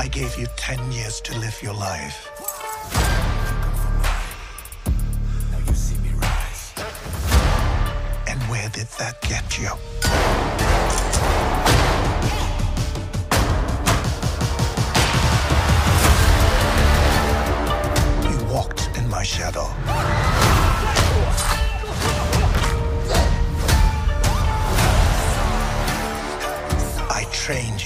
I gave you 10 years to live your life. Now you see me rise. And where did that get you? You walked in my shadow. I trained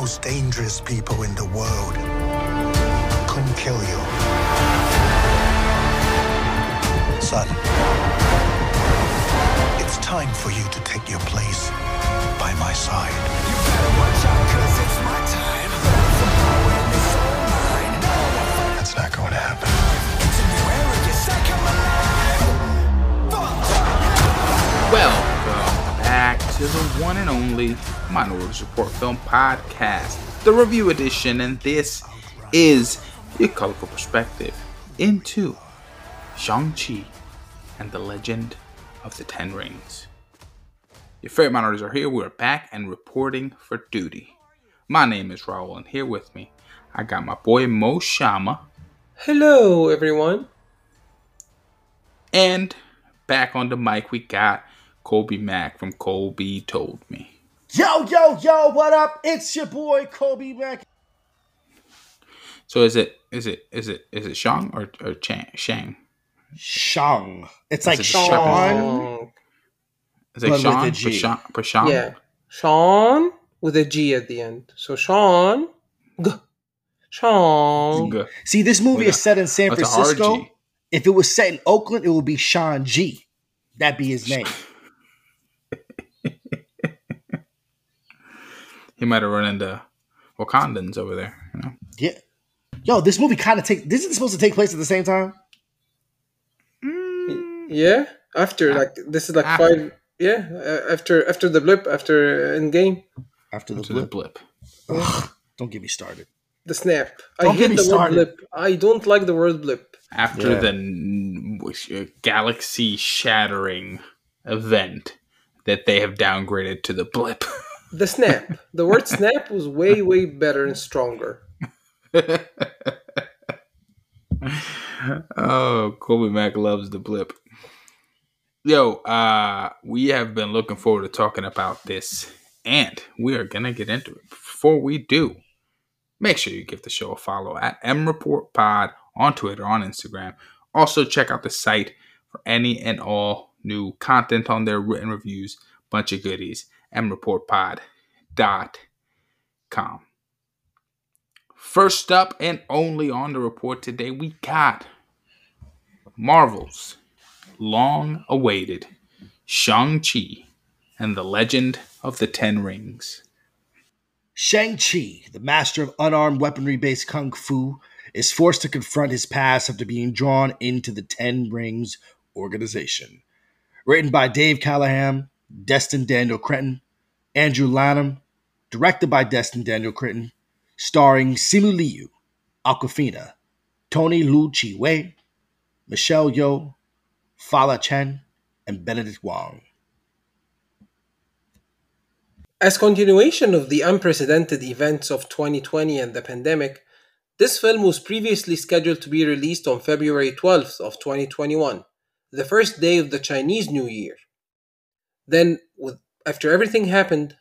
most dangerous people in the world couldn't kill you. Son, it's time for you to take your place by my side. You better watch out, cause it's my time. The power in this soul mine. That's not going to happen. It's a new era, yes, I come alive. Fuck. Welcome back to the one and only Minority Report Film Podcast, the review edition, and this is your colorful perspective into Shang-Chi and the Legend of the Ten Rings. Your favorite minorities are here. We're back and reporting for duty. My name is Raul, and here with me, I got my boy Mo Shama, Hello, everyone. and back on the mic, we got Colby Mack from Colby Told Me. Yo, yo, yo, what up? It's your boy Kobe Mack. So is it is it is it is it Shang or or Chang Shang? Shang. It's like it Sean. Sean. Is it But with Sean? a G. Prashant? Prashant? Yeah. Sean with a G at the end. So Sean. G. Sean. G. See, this movie With is a- set in San it's a hard Francisco. If it was set in Oakland, it would be Sean G. That'd be his name. He might have run into Wakandans over there. You know? yeah. Yo, this movie kind of take. This is supposed to take place at the same time. Yeah. After like this is like After. five. Yeah. uh, After after the blip after in Endgame After the To the blip. blip. Ugh, don't get me started. the snap. Don't I get hate me the started. word blip. I don't like the word blip. After Yeah. the n- uh, galaxy shattering event that they have downgraded to the blip. The snap. the word snap was way way better and stronger. oh, Kobe Mack loves the blip. Yo, uh, we have been looking forward to talking about this, and we are gonna get into it. Before we do, make sure you give the show a follow at M Report Pod on Twitter, on Instagram. Also, check out the site for any and all new content on their written reviews, bunch of goodies. mreportpod.com. First up and only on the report today, we got Marvel's long awaited Shang-Chi and the Legend of the Ten Rings. Shang-Chi, the master of unarmed weaponry based kung fu, is forced to confront his past after being drawn into the Ten Rings organization. Written by Dave Callahan, Destin Daniel Cretton, Andrew Lanham, directed by Destin Daniel Cretton, starring Simu Liu, Awkwafina, Tony Leung Chiu Wai, Michelle Yeoh, Fala Chen, and Benedict Wong. As continuation of the unprecedented events of 2020 and the pandemic, this film was previously scheduled to be released on February 12th of 2021, the first day of the Chinese New Year. Then, with, after everything happened,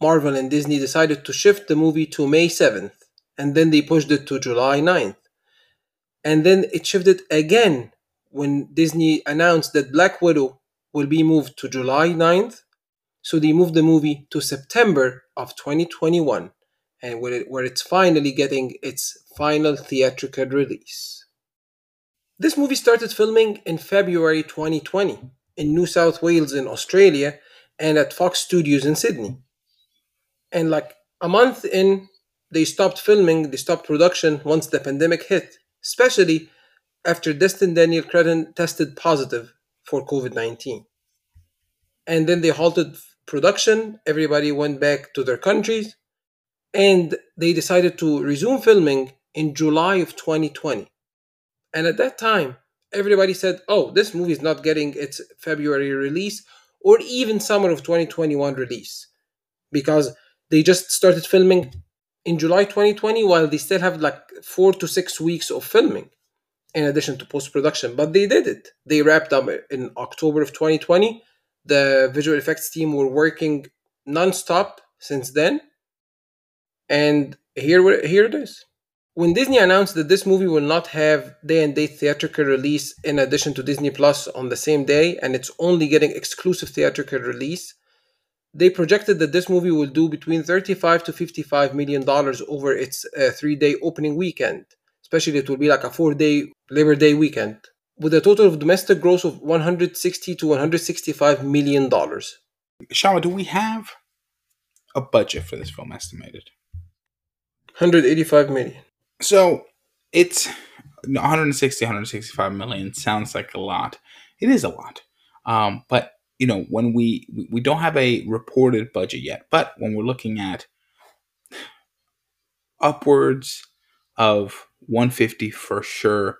Marvel and Disney decided to shift the movie to May 7th, and then they pushed it to July 9th. And then it shifted again when Disney announced that Black Widow will be moved to July 9th so they moved the movie to September of 2021, and where, it, where it's finally getting its final theatrical release. This movie started filming in February 2020 in New South Wales in Australia and at Fox Studios in Sydney. And like a month in, they stopped filming, they stopped production once the pandemic hit, especially after Destin Daniel Cretton tested positive for COVID 19 and then they halted production. Everybody went back to their countries, and they decided to resume filming in July of 2020. And at that time, everybody said, "Oh, this movie is not getting its February release or even summer of 2021 release," because they just started filming in July 2020 while they still have like four to six weeks of filming in addition to post production. But they did it. They wrapped up in October of 2020. The visual effects team were working non-stop since then. And here, here it is. When Disney announced that this movie will not have day and date theatrical release in addition to Disney Plus on the same day, and it's only getting exclusive theatrical release, they projected that this movie will do between 35 to 55 million dollars over its uh, three day opening weekend. Especially it will be like a four day labor day weekend with a total of domestic gross of 160 to 165 million dollars. Shama, do we have a budget for this film estimated? 185 million So it's 160, 165 million sounds like a lot. It is a lot. Um, but you know, when we we- don't have a reported budget yet, but when we're looking at upwards of 150 for sure,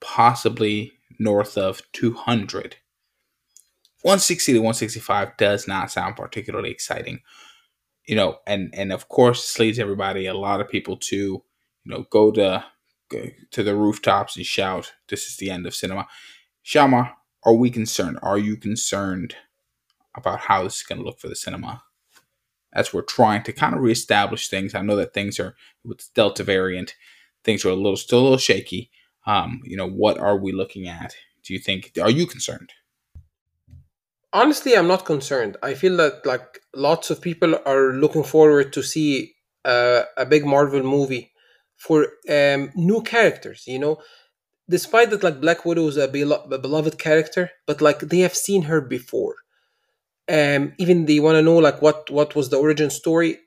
possibly north of 200. 160 to 165 does not sound particularly exciting. You know, and and of course this leads everybody, a lot of people to, you know, go to go to the rooftops and shout, "This is the end of cinema." Shama, are we concerned? Are you concerned about how this is going to look for the cinema? As we're trying to kind of reestablish things, I know that things are with Delta variant, things are a little still a little shaky. Um, you know, what are we looking at? Do you think? Are you concerned? honestly i'm not concerned i feel that like lots of people are looking forward to see uh, a big marvel movie for um, new characters you know despite that like black widow is a, a beloved character but like they have seen her before um even they want to know like what what was the origin story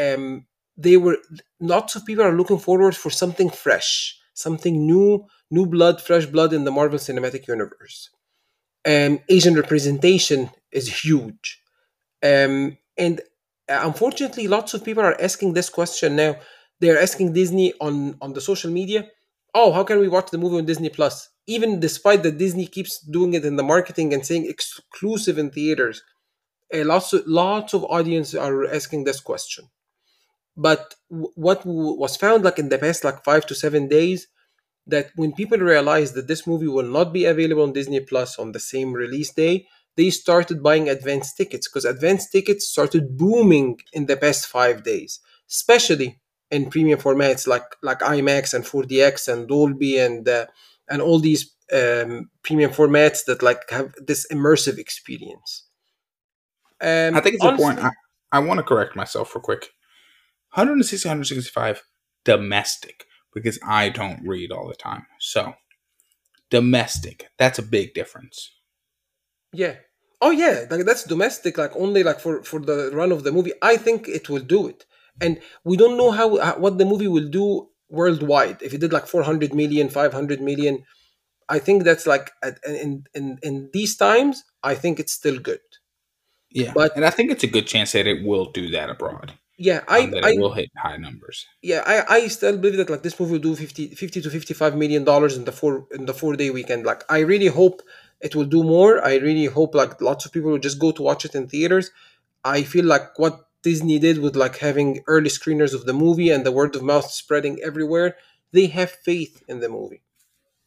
um they were lots of people are looking forward for something fresh something new new blood fresh blood in the marvel cinematic universe um, Asian representation is huge. Um, and uh, unfortunately, lots of people are asking this question now. They're asking Disney on, on the social media, oh, how can we watch the movie on Disney Plus? Even despite that Disney keeps doing it in the marketing and saying exclusive in theaters, uh, lots of, lots of audience are asking this question. But what was found like in the past like five to seven days that when people realized that this movie will not be available on Disney Plus on the same release day, they started buying advance tickets because advance tickets started booming in the past five days, especially in premium formats like like IMAX and 4DX and Dolby and uh, and all these um, premium formats that like have this immersive experience. Um, I think it's honestly- important. I, I want to correct myself real quick. 160, 165 domestic because I don't read all the time. So domestic, that's a big difference. Yeah. Oh yeah, like that's domestic, like only like for for the run of the movie. I think it will do it, and we don't know how how- what the movie will do worldwide. If it did like 400 million, 500 million, I think that's like in in in these times, I think it's still good. Yeah, But- and I think it's a good chance that it will do that abroad. Yeah, I um, that I will hit high numbers. yeah I, I still believe that like this movie will do 50, 50 to 55 million dollars in the four in the four day weekend like i really hope it will do more i really hope like lots of people will just go to watch it in theaters i feel like what disney did with like having early screeners of the movie and the word of mouth spreading everywhere they have faith in the movie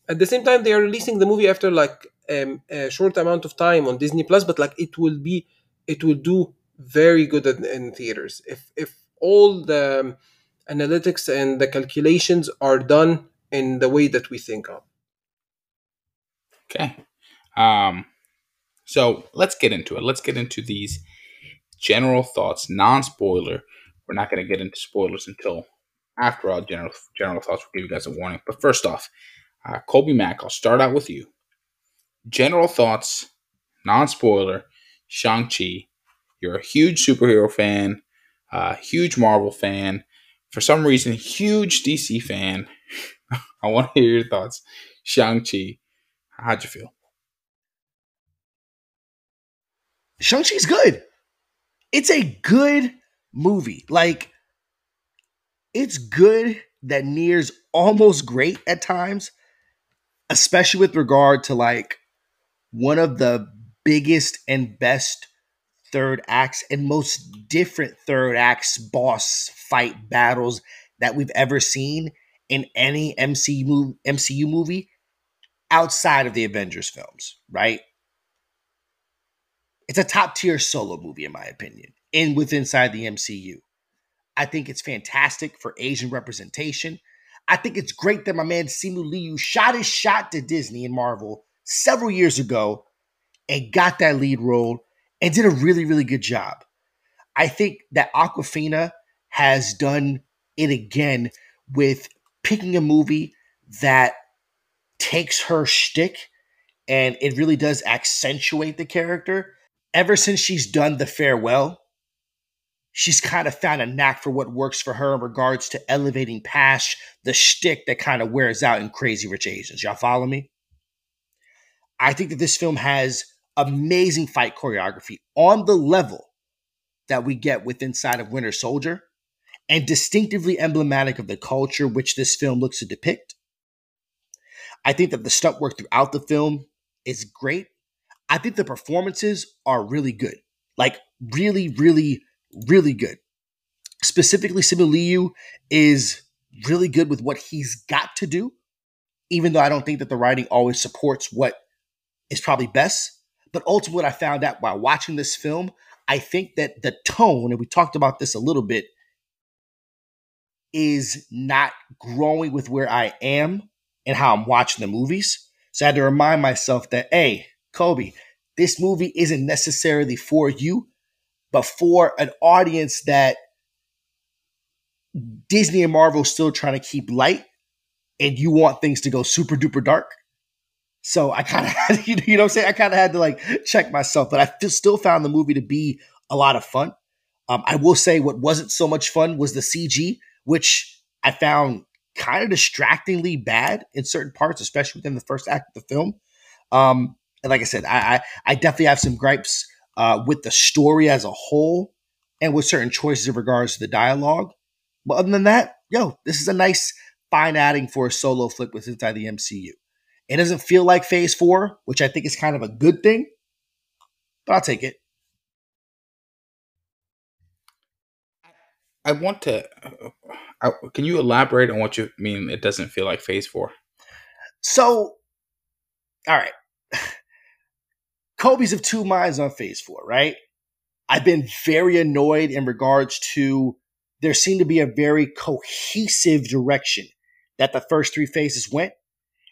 at the same time they are releasing the movie after like um, a short amount of time on disney plus but like it will be it will do very good in, in theaters if if all the um, analytics and the calculations are done in the way that we think of Okay. Um, so let's get into it. Let's get into these general thoughts, non-spoiler. We're not going to get into spoilers until after our general general thoughts. We'll give you guys a warning. But first off, uh, Colby Mack, I'll start out with you. General thoughts, non-spoiler. Shang Chi. You're a huge superhero fan, uh, huge Marvel fan. For some reason, huge DC fan. I want to hear your thoughts. Shang Chi. How'd you feel? Shang-Chi's good. It's a good movie. Like, it's good that nears almost great at times, especially with regard to like one of the biggest and best third acts and most different third acts, boss fight battles that we've ever seen in any MCU MCU movie outside of the Avengers films, right? It's a top tier solo movie, in my opinion, in with inside the MCU. I think it's fantastic for Asian representation. I think it's great that my man Simu Liu shot his shot to Disney and Marvel several years ago and got that lead role and did a really, really good job. I think that Awkwafina has done it again with picking a movie that takes her shtick and it really does accentuate the character. Ever since she's done the farewell, she's kind of found a knack for what works for her in regards to elevating past the shtick that kind of wears out in Crazy Rich Asians. Y'all follow me? I think that this film has amazing fight choreography on the level that we get with inside of Winter Soldier and distinctively emblematic of the culture which this film looks to depict. I think that the stunt work throughout the film is great. I think the performances are really good. Like really, really, really good. Specifically, Simu Liu is really good with what he's got to do, even though I don't think that the writing always supports what is probably best. But ultimately, what I found out while watching this film, I think that the tone, and we talked about this a little bit, is not growing with where I am and how I'm watching the movies. So I had to remind myself that, hey, Kobe, this movie isn't necessarily for you, but for an audience that Disney and Marvel still trying to keep light and you want things to go super duper dark. So I kind of had, you know what I'm saying? I kind of had to like check myself, but I still found the movie to be a lot of fun. Um, I will say what wasn't so much fun was the CG, which I found kind of distractingly bad in certain parts, especially within the first act of the film. Um, like I said, I, I, I definitely have some gripes uh, with the story as a whole and with certain choices in regards to the dialogue. But other than that, yo, this is a nice fine adding for a solo flick with inside the MCU. It doesn't feel like Phase Four, which I think is kind of a good thing, but I'll take it. I want to. Uh, can you elaborate on what you mean? It doesn't feel like Phase Four. So, all right. Kobe's of two minds on Phase Four, right? I've been very annoyed in regards to there seemed to be a very cohesive direction that the first three phases went.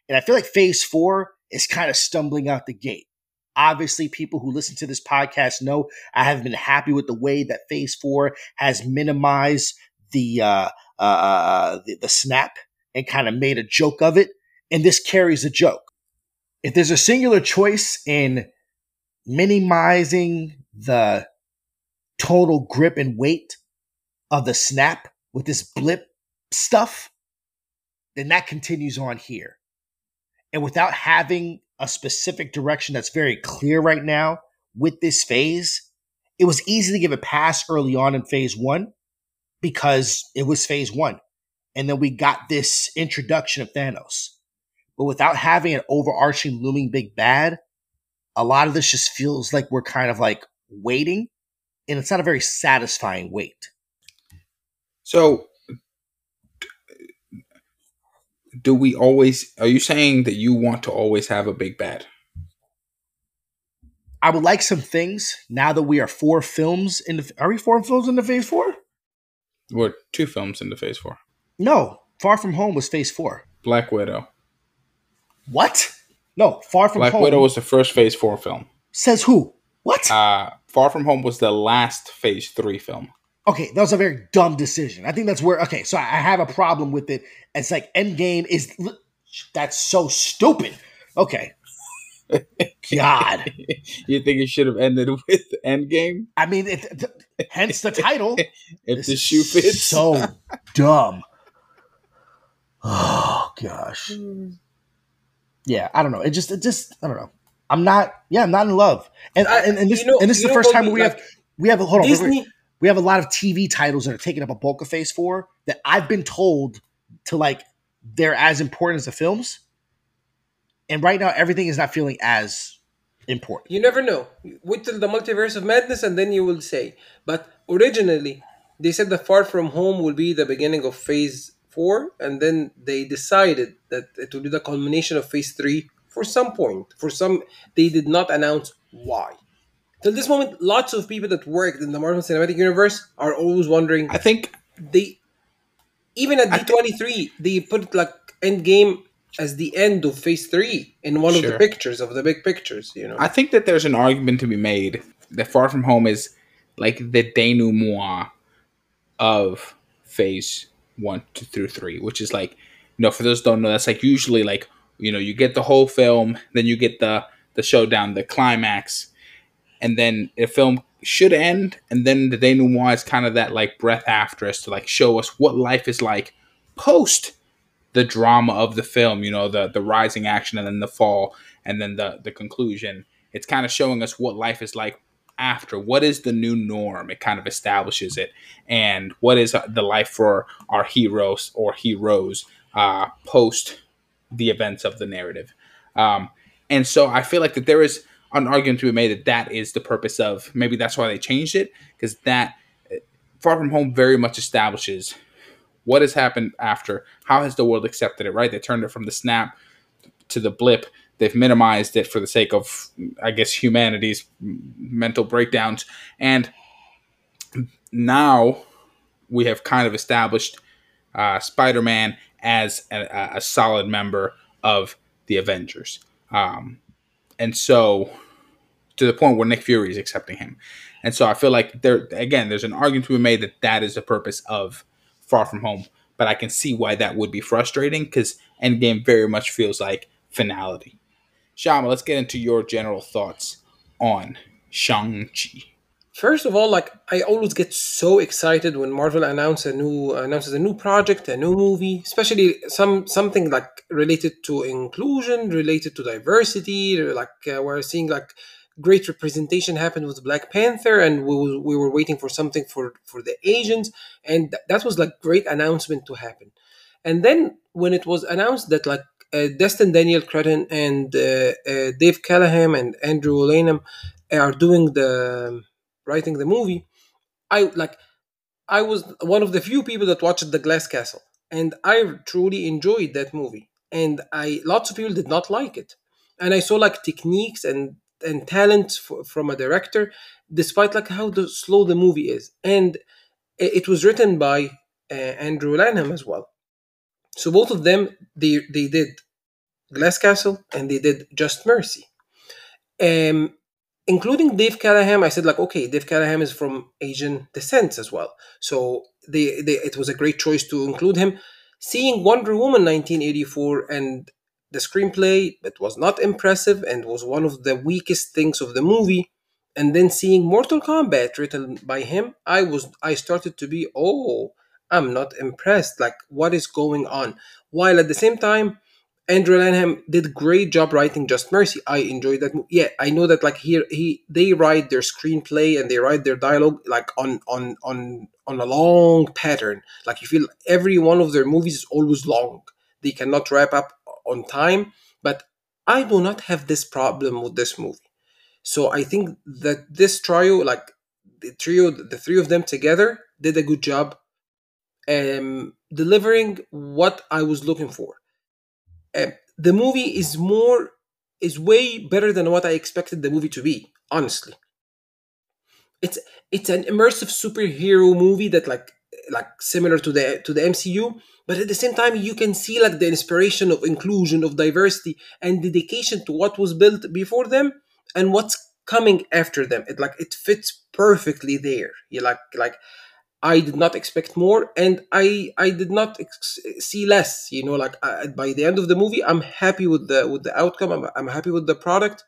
And I feel like phase four is kind of stumbling out the gate. Obviously, people who listen to this podcast know I have been happy with the way that phase four has minimized the, uh, uh, uh, the, the snap and kind of made a joke of it. And this carries a joke. If there's a singular choice in minimizing the total grip and weight of the snap with this blip stuff, then that continues on here. And without having a specific direction that's very clear right now with this phase, it was easy to give a pass early on in phase one because it was phase one. And then we got this introduction of Thanos. But without having an overarching looming big bad, a lot of this just feels like we're kind of like waiting. And it's not a very satisfying wait. So, do we always? Are you saying that you want to always have a big bad? I would like some things now that we are four films in the. Are we four films in the phase four? We're two films in the Phase Four. No, Far From Home was phase four. Black Widow. What? No, Far From Black Home. Widow was the first Phase Four film. says who? What? Uh, Far From Home was the last Phase Three film. okay, that was a very dumb decision. I think that's where. Okay, so I I have a problem with it. It's like Endgame is. That's so stupid. Okay. God. you think it should have ended with Endgame I mean, it, th- hence the title. if This the shoe fits? So dumb. Oh gosh. Yeah, I don't know. It just, it just, I don't know. I'm not. Yeah, I'm not in love. And I, and, and this, know- and this is the first time we like- have we have a hold on. wait, wait. We have a lot of TV titles that are taking up a bulk of Phase Four that I've been told to like they're as important as the films. And right now, everything is not feeling as important. You never know. Wait till the multiverse of madness and then you will say. But originally, they said that Far From Home will be the beginning of phase four, and then they decided that it will be the culmination of phase three for some point. For some, they did not announce why. Till this moment, lots of people that worked in the Marvel Cinematic Universe are always wondering. I think They even at D twenty three, they put like Endgame as the end of phase three in one of the pictures of the big pictures. You know, I think that there's an argument to be made that Far From Home is like the denouement of phase one to through three, which is like, you know, for those don't know, that's like usually like, you know, you get the whole film, then you get the the showdown, the climax, and then the film should end, and then the denouement is kind of that like breath after us to like show us what life is like post the drama of the film, you know, the the rising action and then the fall and then the the conclusion. It's kind of showing us what life is like after. What is the new norm? It kind of establishes it, and what is uh, the life for our heroes or heroes uh, post the events of the narrative. Um, and so I feel like that there is an argument to be made that that is the purpose of maybe that's why they changed it because that Far From Home very much establishes what has happened after, how has the world accepted it, right? They turned it from the snap to the blip. They've minimized it for the sake of, I guess, humanity's mental breakdowns. And now we have kind of established uh, Spider Man as a, a solid member of the Avengers. Um, and so to the point where Nick Fury is accepting him. And so I feel like there again, there's an argument to be made that that is the purpose of Far From Home. But I can see why that would be frustrating because Endgame very much feels like finality. Shama, let's get into your general thoughts on Shang-Chi. First of all, like I always get so excited when Marvel announce a new announces a new project, a new movie, especially some something like related to inclusion, related to diversity. Like uh, we're seeing like great representation happen with Black Panther, and we was- we were waiting for something for for the Asians, and th- that was like great announcement to happen. And then when it was announced that like Destin Daniel Cretton and uh, uh, Dave Callahan and Andrew Lanham are doing the writing the movie, I like I was one of the few people that watched The Glass Castle, and I truly enjoyed that movie. And I lots of people did not like it, and I saw like techniques and and talent from a director, despite like how the, slow the movie is. And it, it was written by uh, Andrew Lanham as well. So both of them they they did Glass Castle and they did Just Mercy. Um, including Dave Callahan, I said like, okay, Dave Callahan is from Asian descent as well, so they, they it was a great choice to include him. Seeing Wonder Woman 1984 and the screenplay, it was not impressive and was one of the weakest things of the movie. And then seeing Mortal Kombat written by him, I was I started to be oh, I'm not impressed. Like what is going on? While at the same time, Andrew Lanham did great job writing Just Mercy. I enjoyed that. Yeah, I know that like here he they write their screenplay and they write their dialogue like on on on on a long pattern. Like you feel every one of their movies is always long. They cannot wrap up on time. But I do not have this problem with this movie. So I think that this trio, like the trio, the three of them together, did a good job um, delivering what I was looking for. Uh, the movie is more is way better than what I expected the movie to be. Honestly, it's it's an immersive superhero movie that like like similar to the to the MCU, but at the same time you can see like the inspiration of inclusion, of diversity, and dedication to what was built before them and what's coming after them. It like it fits perfectly there. You like like I did not expect more, and I I did not ex- see less. You know, like uh, by the end of the movie, I'm happy with the with the outcome. I'm, I'm happy with the product.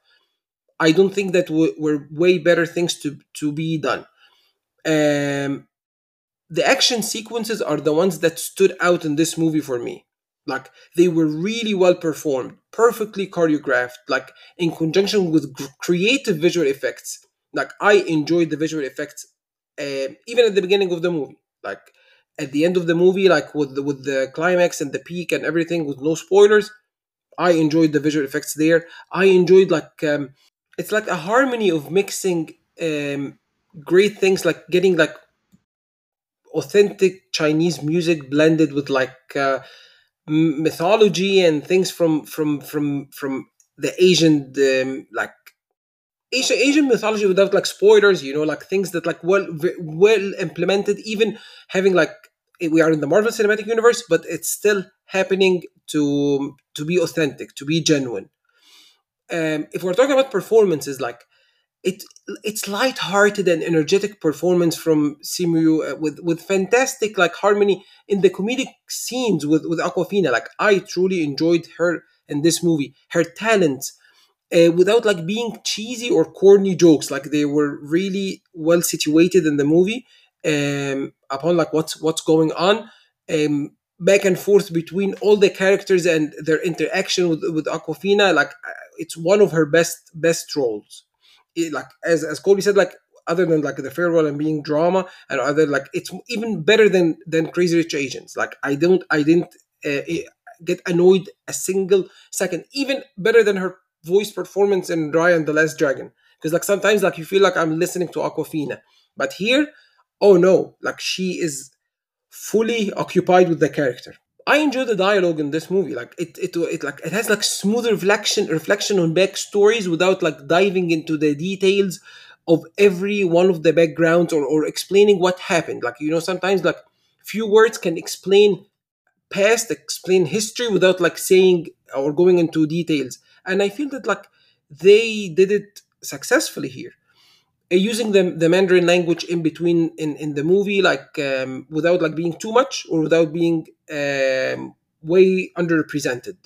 I don't think that w- were way better things to to be done. Um, the action sequences are the ones that stood out in this movie for me. Like they were really well performed, perfectly choreographed, like in conjunction with gr- creative visual effects. Like I enjoyed the visual effects, uh, even at the beginning of the movie. Like at the end of the movie, like with the, with the climax and the peak and everything, with no spoilers. I enjoyed the visual effects there. I enjoyed like um, it's like a harmony of mixing um, great things like getting like authentic Chinese music blended with like uh, mythology and things from from from from the Asian um, like Asian Asian mythology without like spoilers, you know, like things that like well well implemented. Even having like we are in the Marvel Cinematic Universe, but it's still happening to to be authentic, to be genuine. Um, if we're talking about performances, like it it's light-hearted and energetic performance from Simu uh, with with fantastic like harmony in the comedic scenes with with Awkwafina. Like I truly enjoyed her in this movie. Her talent uh, without like being cheesy or corny jokes. Like they were really well situated in the movie um, upon like what's what's going on. Um, back and forth between all the characters and their interaction with, with Awkwafina, like uh, it's one of her best best roles it, like as as Colby said, like other than like the farewell and being drama and other like it's even better than than Crazy Rich Asians. Like I don't I didn't uh, get annoyed a single second. Even better than her voice performance in Raya and the Last Dragon. Because like sometimes like you feel like I'm listening to Awkwafina, but here, oh no, like she is fully occupied with the character. I enjoy the dialogue in this movie. Like it, it, it like it has like smooth reflection, reflection on backstories without like diving into the details of every one of the backgrounds or, or explaining what happened. Like you know, sometimes like few words can explain past, explain history without like saying or going into details. And I feel that like they did it successfully here uh, using the, the mandarin language in between in, in the movie like um, without like being too much or without being um, way underrepresented.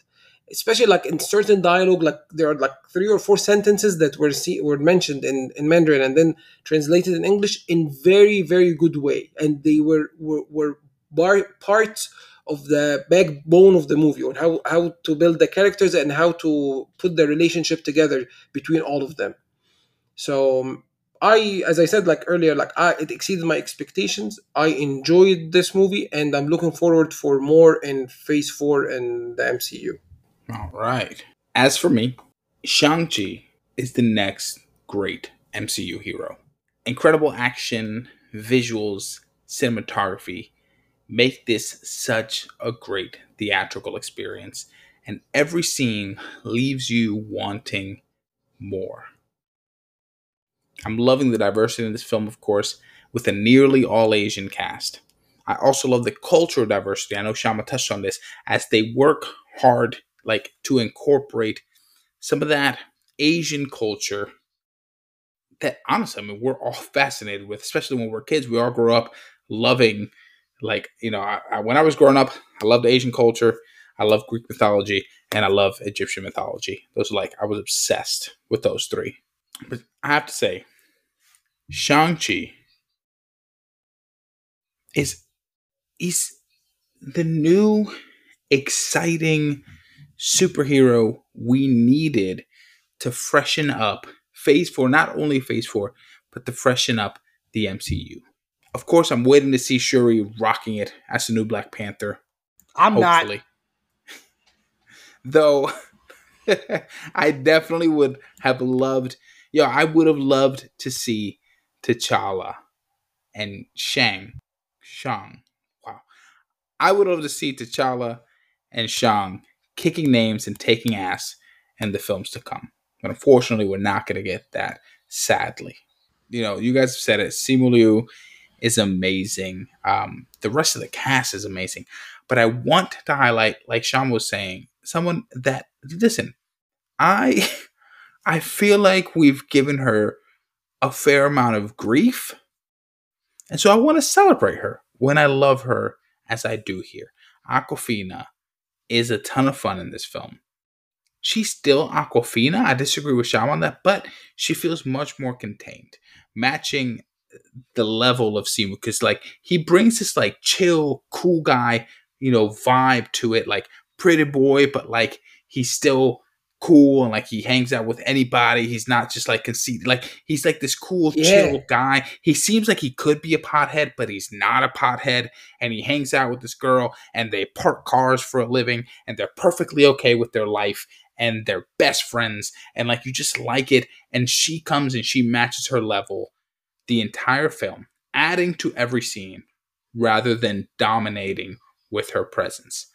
Especially like in certain dialogue like there are like three or four sentences that were see, were mentioned in, in mandarin and then translated in english in very very good way. And they were were, were bar, parts of the backbone of the movie on how, how to build the characters and how to put the relationship together between all of them so um, I, as I said like earlier, like I, it exceeded my expectations. I enjoyed this movie, and I'm looking forward for more in Phase Four and the MCU. All right. As for me, Shang-Chi is the next great MCU hero. Incredible action, visuals, cinematography make this such a great theatrical experience, and every scene leaves you wanting more. I'm loving the diversity in this film, of course, with a nearly all Asian cast. I also love the cultural diversity. I know Shama touched on this as they work hard, like to incorporate some of that Asian culture that honestly, I mean, we're all fascinated with, especially when we're kids. We all grow up loving, like, you know, I, I, when I was growing up, I loved Asian culture, I love Greek mythology, and I love Egyptian mythology. Those are like, I was obsessed with those three. But I have to say, Shang-Chi is is the new exciting superhero we needed to freshen up phase 4 not only phase 4 but to freshen up the MCU. Of course, I'm waiting to see Shuri rocking it as the new Black Panther. I'm Hopefully. Though I definitely would have loved, yo, I would have loved to see T'Challa and Shang. Shang. Wow. I would love to see T'Challa and Shang kicking names and taking ass in the films to come. But unfortunately, we're not going to get that, sadly. You know, you guys have said it. Simu Liu is amazing. Um, the rest of the cast is amazing. But I want to highlight, like Sean was saying, someone that listen, I I feel like we've given her a fair amount of grief. And so I want to celebrate her when I love her as I do here. Awkwafina is a ton of fun in this film. She's still Awkwafina. I disagree with Sham on that, but she feels much more contained, matching the level of Simu. Because like he brings this like chill, cool guy, you know, vibe to it, like pretty boy, but like he's still cool and like he hangs out with anybody. He's not just like conceited. Like he's like this cool, Yeah. chill guy. He seems like he could be a pothead, but he's not a pothead. And he hangs out with this girl and they park cars for a living and they're perfectly okay with their life. and they're best friends and like you just like it and she comes and she matches her level the entire film adding to every scene rather than dominating with her presence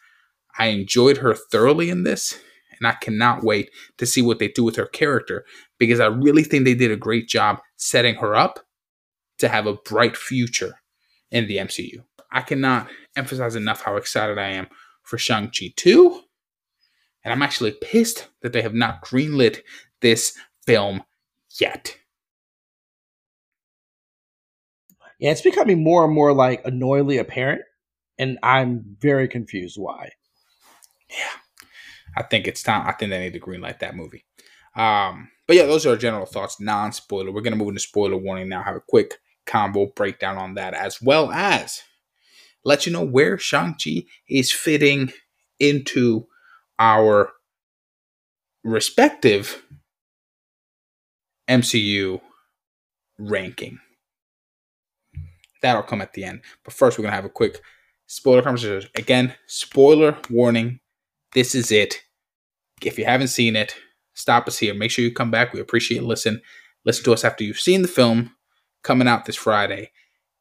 i enjoyed her thoroughly in this and i cannot wait to see what they do with her character because i really think they did a great job setting her up to have a bright future in the mcu i cannot emphasize enough how excited i am for shang-chi 2 and I'm actually pissed that they have not greenlit this film yet. Yeah, it's becoming more and more like annoyingly apparent, and I'm very confused why. Yeah, I think it's time. I think they need to greenlight that movie. Um, but yeah, those are our general thoughts, non-spoiler. We're gonna move into spoiler warning now. Have a quick combo breakdown on that, as well as let you know where Shang Chi is fitting into our respective MCU ranking. That'll come at the end. But first, we're going to have a quick spoiler conversation. Again, spoiler warning. This is it. If you haven't seen it, stop us here. Make sure you come back. We appreciate it. listen. Listen to us after you've seen the film coming out this Friday.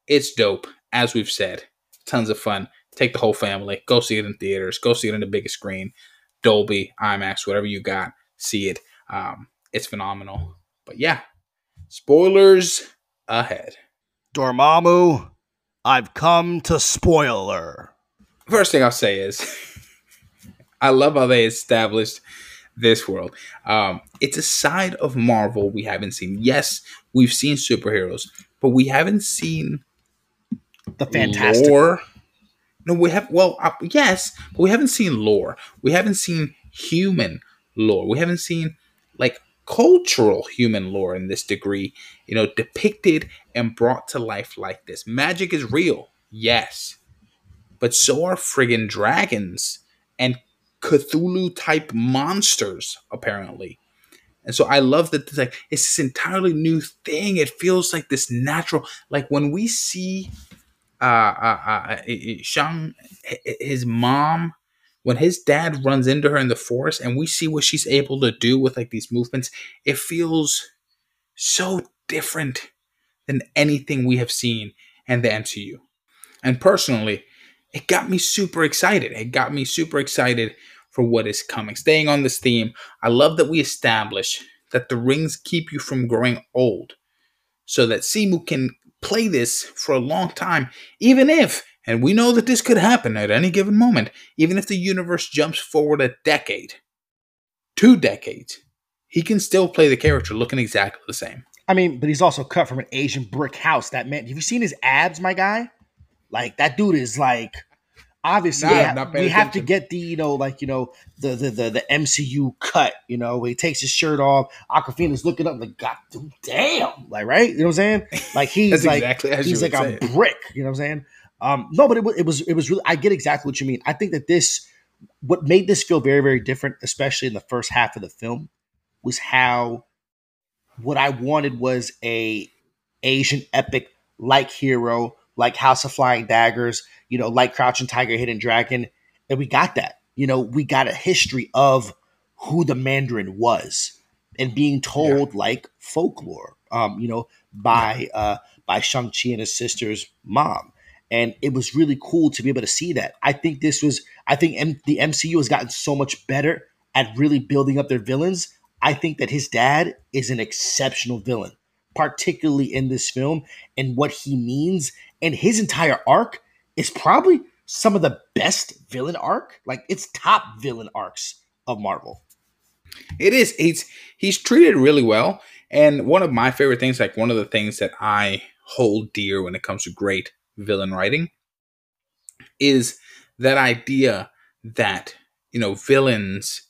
It's dope, as we've said. Tons of fun. Take the whole family. Go see it in theaters. Go see it on the biggest screen. Dolby, IMAX, whatever you got, see it. Um, it's phenomenal. But yeah, spoilers ahead. Dormammu, I've come to spoiler. First thing I'll say is, I love how they established this world. Um, it's a side of Marvel we haven't seen. Yes, we've seen superheroes, but we haven't seen The fantastic. lore. No, we have. Well, uh, yes, but we haven't seen lore. We haven't seen human lore. We haven't seen like cultural human lore in this degree. You know, depicted and brought to life like this. Magic is real, yes, but so are friggin' dragons and Cthulhu type monsters, apparently. And so I love that it's like it's this entirely new thing. It feels like this natural, like when we see uh, uh, uh, uh, Shang, his mom, when his dad runs into her in the forest, and we see what she's able to do with like these movements, it feels so different than anything we have seen in the MCU. And personally, it got me super excited. It got me super excited for what is coming. Staying on this theme, I love that we establish that the rings keep you from growing old so that Simu can play this for a long time, even if, and we know that this could happen at any given moment, even if the universe jumps forward a decade, two decades, he can still play the character looking exactly the same. I mean, but he's also cut from an Asian brick house. That man, have you seen his abs, my guy? Like that dude is like obviously Nah, we, not we have to get the you know like you know the the the, the MCU cut. You know, where he takes his shirt off. Awkwafina's looking up like, God damn, like right? You know what I'm saying? Like he's like exactly he's like a it. brick. You know what I'm saying? Um, no, but it, it was it was really. I get exactly what you mean. I think that this what made this feel very very different, especially in the first half of the film, was how what I wanted was a Asian epic like Hero, like House of Flying Daggers, you know, like Crouching Tiger, Hidden Dragon, and we got that. You know, we got a history of who the Mandarin was and being told like folklore, um, you know, by uh, by Shang Chi and his sister's mom, and it was really cool to be able to see that. I think this was, I think M- the MCU has gotten so much better at really building up their villains. I think that his dad is an exceptional villain, particularly in this film, and what he means. And his entire arc is probably some of the best villain arc. Like it's top villain arcs of Marvel. It is. He's he's treated really well. And one of my favorite things, like one of the things that I hold dear when it comes to great villain writing, is that idea that you know villains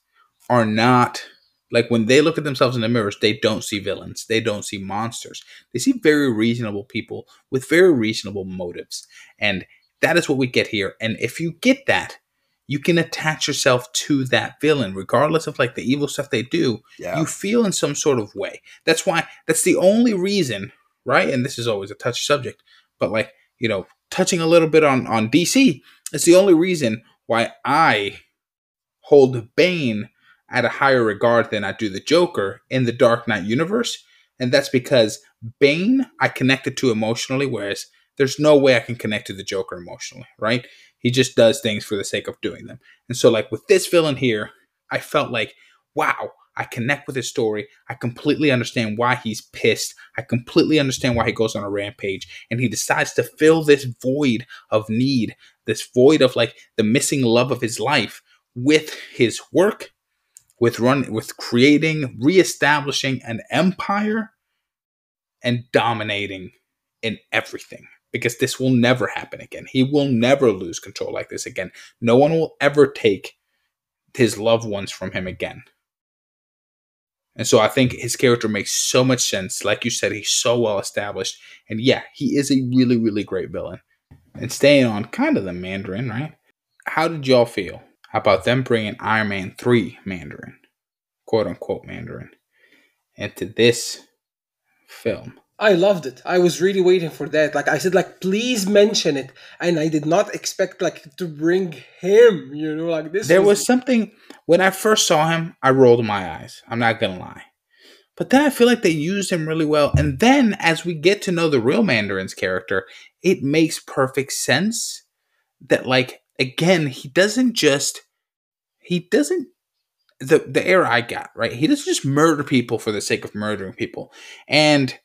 are not like when they look at themselves in the mirrors, they don't see villains. They don't see monsters. They see very reasonable people with very reasonable motives. And that is what we get here. And if you get that, you can attach yourself to that villain, regardless of like the evil stuff they do. Yeah. You feel in some sort of way. That's why that's the only reason, right? And this is always a touchy subject, but like, you know, touching a little bit on on DC, it's the only reason why I hold Bane at a higher regard than I do the Joker in the Dark Knight universe. And that's because Bane I connected to emotionally, whereas there's no way I can connect to the Joker emotionally, right? He just does things for the sake of doing them. And so, like with this villain here, I felt like, wow, I connect with his story. I completely understand why he's pissed. I completely understand why he goes on a rampage and he decides to fill this void of need, this void of like the missing love of his life with his work, with run with creating, reestablishing an empire and dominating in everything. Because this will never happen again. He will never lose control like this again. No one will ever take his loved ones from him again. And so I think his character makes so much sense. Like you said, he's so well established. And yeah, he is a really, really great villain. And staying on kind of the Mandarin, right? How did y'all feel about them bringing Iron Man 3 Mandarin, quote unquote Mandarin, into this film? I loved it. I was really waiting for that. Like I said, like please mention it, and I did not expect like to bring him. You know, like this. There was something when I first saw him, I rolled my eyes. I'm not gonna lie. But then I feel like they used him really well. And then as we get to know the real Mandarin's character, it makes perfect sense that like again, he doesn't just he doesn't the the air I got, right? He doesn't just murder people for the sake of murdering people. And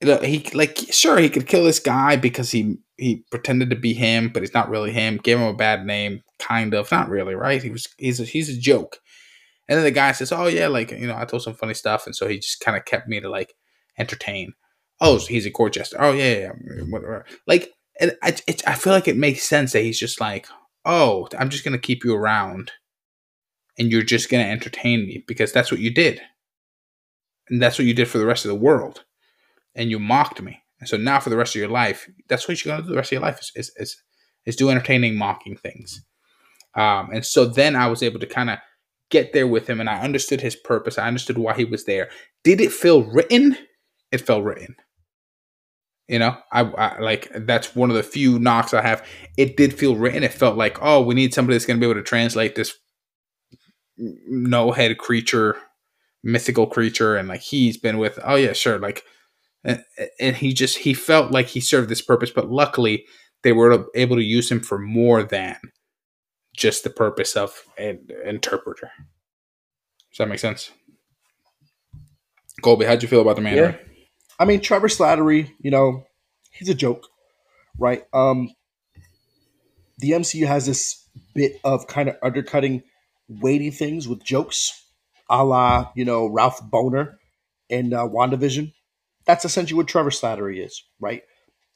he like sure he could kill this guy because he he pretended to be him, but he's not really him. Gave him a bad name, kind of, not really, right? He was he's a, he's a joke. And then the guy says, "Oh yeah, like you know, I told some funny stuff," and so he just kind of kept me to like entertain. Oh, so he's a court jester. Oh yeah, yeah, whatever. Like, and I it, I feel like it makes sense that he's just like, oh, I'm just gonna keep you around, and you're just gonna entertain me because that's what you did, and that's what you did for the rest of the world and you mocked me. And so now for the rest of your life, that's what you're going to do the rest of your life is, is, is, is do entertaining, mocking things. Um, and so then I was able to kind of get there with him and I understood his purpose. I understood why he was there. Did it feel written? It felt written. You know, I, I like that's one of the few knocks I have. It did feel written. It felt like, oh, we need somebody that's going to be able to translate this no head creature, mythical creature, and like he's been with. Oh yeah, sure. Like and he just he felt like he served this purpose but luckily they were able to use him for more than just the purpose of an interpreter. Does that make sense? Colby how'd you feel about the man yeah. i mean trevor slattery you know he's a joke right? Um the mcu has this bit of kind of undercutting weighty things with jokes a la you know ralph bohner and uh, wandavision that's essentially what Trevor Slattery is, right?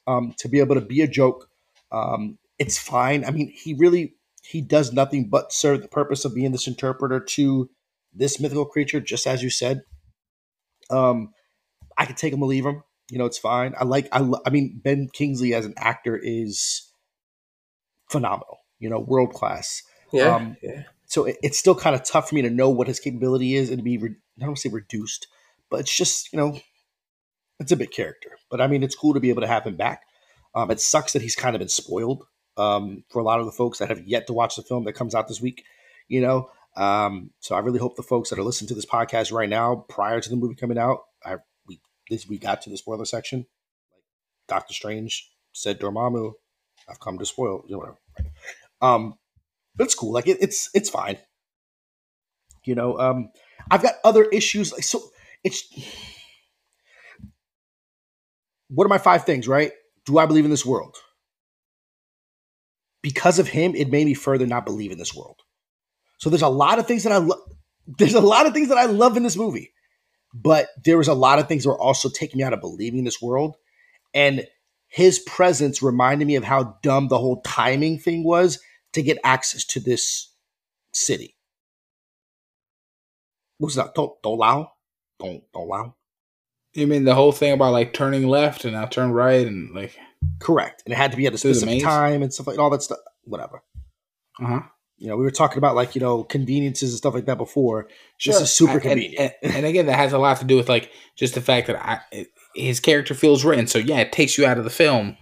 Um, to be able to be a joke, um, it's fine. I mean, he really he does nothing but serve the purpose of being this interpreter to this mythical creature, just as you said. Um, I could take him or leave him. You know, it's fine. I like. I. I mean, Ben Kingsley as an actor is phenomenal. You know, world class. Yeah. Um, yeah. So it, it's still kind of tough for me to know what his capability is and to be. Re- I don't say reduced, but it's just you know it's a big character, but I mean, it's cool to be able to have him back. Um, it sucks that he's kind of been spoiled um, for a lot of the folks that have yet to watch the film that comes out this week. You know, um, so I really hope the folks that are listening to this podcast right now, prior to the movie coming out, I we this we got to the spoiler section. Like Doctor Strange said, Dormammu, I've come to spoil. You know, whatever. Um, it's cool. Like it, it's it's fine. You know, um, I've got other issues. Like so, it's what are my five things, right? Do I believe in this world? Because of him, it made me further not believe in this world. So there's a lot of things that I love. There's a lot of things that I love in this movie, but there was a lot of things that were also taking me out of believing in this world. And his presence reminded me of how dumb the whole timing thing was to get access to this city. What's that? Don't don't allow. Don't don't allow. You mean the whole thing about like turning left and now turn right and like correct? And it had to be at a specific time and stuff like all that stuff. Whatever. Uh huh. You know, we were talking about like you know conveniences and stuff like that before. Sure. This is super and, convenient. And, and, again, that has a lot to do with like just the fact that I, it, his character feels written. So yeah, it takes you out of the film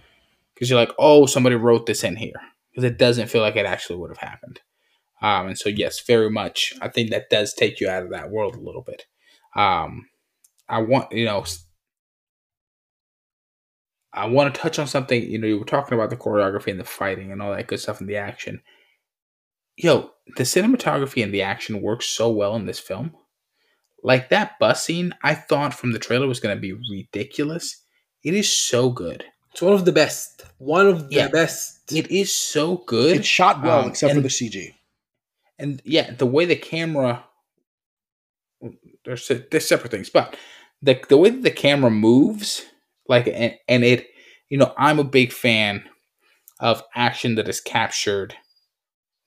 because you're like, oh, somebody wrote this in here because it doesn't feel like it actually would have happened. Um, and so yes, very much. I think that does take you out of that world a little bit. Um, I want you know. I want to touch on something. You know, you were talking about the choreography and the fighting and all that good stuff and the action. Yo, the cinematography and the action works so well in this film. Like that bus scene, I thought from the trailer was going to be ridiculous. It is so good. It's one of the best. One of the Yeah. best. It is so good. It's shot well, Um, except for the CG. and yeah, the way the camera they're they're separate things, but the the way the camera moves, like and, and it, you know, I'm a big fan of action that is captured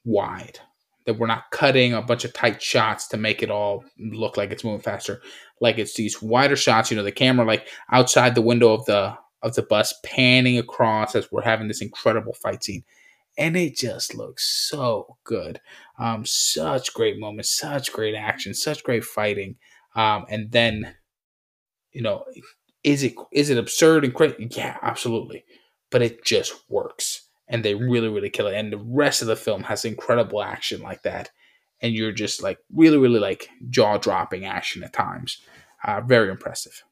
wide. That we're not cutting a bunch of tight shots to make it all look like it's moving faster. Like it's these wider shots, you know, the camera like outside the window of the of the bus panning across as we're having this incredible fight scene. And it just looks so good. Um, such great moments, such great action, such great fighting. Um, and then, you know, is it is it absurd and crazy? Yeah, absolutely. But it just works, and they really, really kill it. And the rest of the film has incredible action like that, and you're just like really, really like jaw dropping action at times. Uh, very impressive.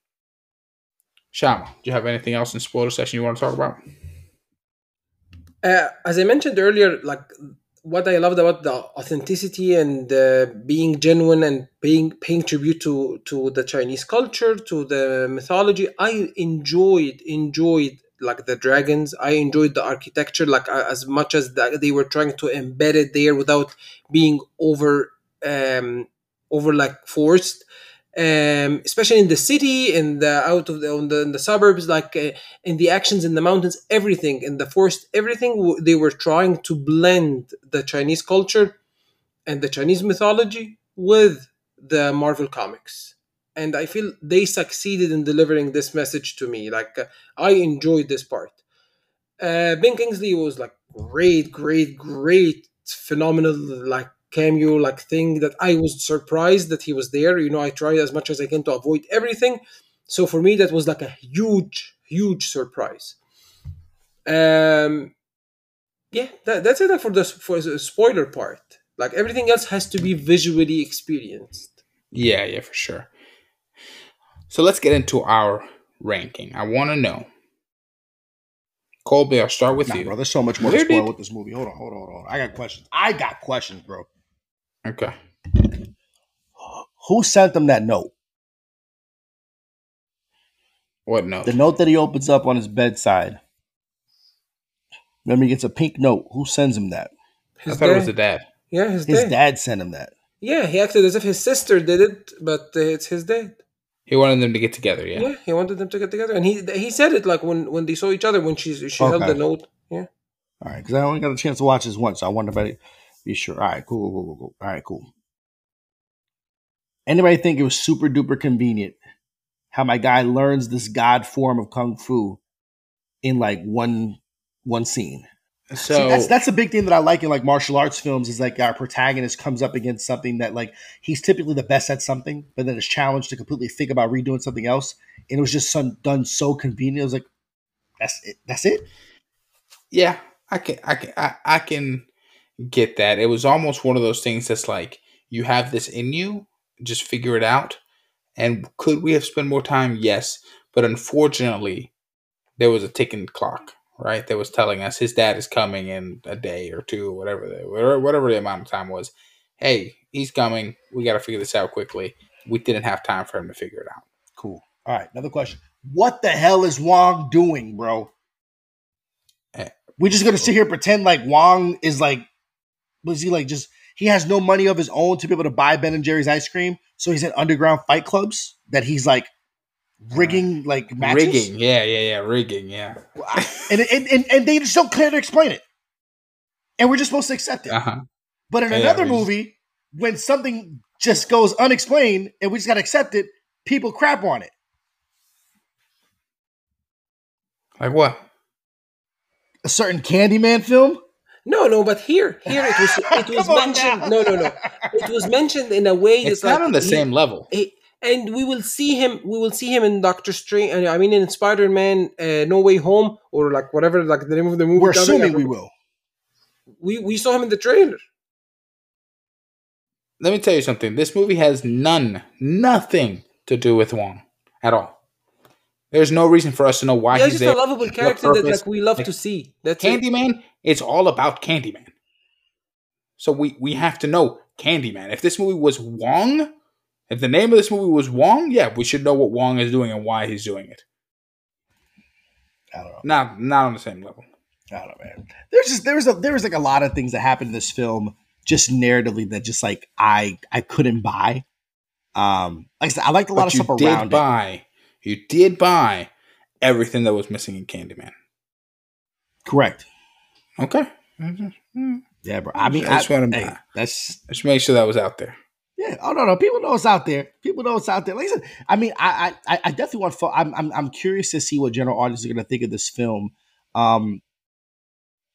Shama, do you have anything else in spoiler session you want to talk about? Uh, as I mentioned earlier, like what I loved about the authenticity and uh, being genuine and paying paying tribute to to the Chinese culture, to the mythology. I enjoyed enjoyed like the dragons. I enjoyed the architecture like as much as that they were trying to embed it there without being over um over like forced. Um, especially in the city, the out of the, on the, the suburbs, like uh, in the actions in the mountains, everything in the forest, everything they were trying to blend the Chinese culture and the Chinese mythology with the Marvel comics. And I feel they succeeded in delivering this message to me. Like uh, I enjoyed this part. Uh, ben Kingsley was like great, great, great, phenomenal, like cameo, like thing that I was surprised that he was there. You know, I tried as much as I can to avoid everything. So for me, that was like a huge, huge surprise. Um, yeah, that, that's it for the for the spoiler part. Like everything else has to be visually experienced. Yeah, yeah, for sure. So let's get into our ranking. I want to know, Colby. I'll start with Nah, you. bro, there's so much more Where to spoil did- with this movie. Hold on, hold on, hold on. I got questions. I got questions, bro. Okay. Who sent them that note? What note? The note that he opens up on his bedside. Remember, he gets a pink note. Who sends him that? I His thought it was dad- the dad. yeah, his, His dad. dad sent him that. Yeah, he acted as if his sister did it, but uh, it's his dad. He wanted them to get together. Yeah. Yeah. he wanted them to get together, and he he said it like when when they saw each other when she she held the note. Yeah, All right, because I only got a chance to watch this once. So I wonder if I be sure. All right, cool, cool, cool, cool. All right, cool. Anybody think it was super duper convenient how my guy learns this god form of kung fu in like one one scene? So See, that's that's a big thing that I like in like martial arts films is like our protagonist comes up against something that like he's typically the best at something, but then is challenged to completely think about redoing something else, and it was just some, done so convenient. It was like, that's it. That's it. yeah, I can, I can, I, I can get that. It was almost one of those things that's like you have this in you, just figure it out. And could we have spent more time? Yes, but unfortunately, there was a ticking clock, right? That was telling us his dad is coming in a day or two, or whatever the whatever, the amount of time was. Hey, he's coming. We got to figure this out quickly. We didn't have time for him to figure it out. Cool. All right, another question. What the hell is Wong doing, bro? Eh. We're just gonna sit here and pretend like Wong is like, was he like just he has no money of his own to be able to buy Ben and Jerry's ice cream, so he's in underground fight clubs that he's like rigging like matches, Rigging, yeah, yeah, yeah, rigging, yeah. and, and and and they just don't care to explain it, and we're just supposed to accept it. Uh huh. But in Yeah, another we just- movie, when something just goes unexplained and we just gotta accept it, people crap on it. Like what? A certain Candyman film. No, no, but here here it was it was mentioned. now. No, no, no, it was mentioned in a way. It's that's not like on the he- same level. he- and we will see him. We will see him in Doctor Strange. uh, I mean, in Spider Man, uh, No Way Home, or like whatever, like the name of the movie. We're assuming we will. We we saw him in the trailer. let me tell you something. This movie has none, nothing to do with Wong at all. There's no reason for us to know why Yeah, he's he's just there. a lovable character that like we love Like, to see. That's it. Candyman, it's all about Candyman. So we we have to know Candyman. If this movie was Wong, if the name of this movie was Wong, yeah, we should know what Wong is doing and why he's doing it. I don't know. Not not on the same level. I don't know, man. There's just there was a there was like a lot of things that happened in this film, just narratively that just like I I couldn't buy. Um, like I said, I liked a lot But of you stuff did around it. You did buy everything that was missing in Candyman. Correct. Okay, Yeah, bro. I mean, I just I- wanna- hey, that's let's make sure that was out there. Yeah. Oh no, no. People know it's out there. People know it's out there. Like I said, I mean, I, I, I definitely want. Fo- I'm, I'm, I'm curious to see what general audience are going to think of this film. Um,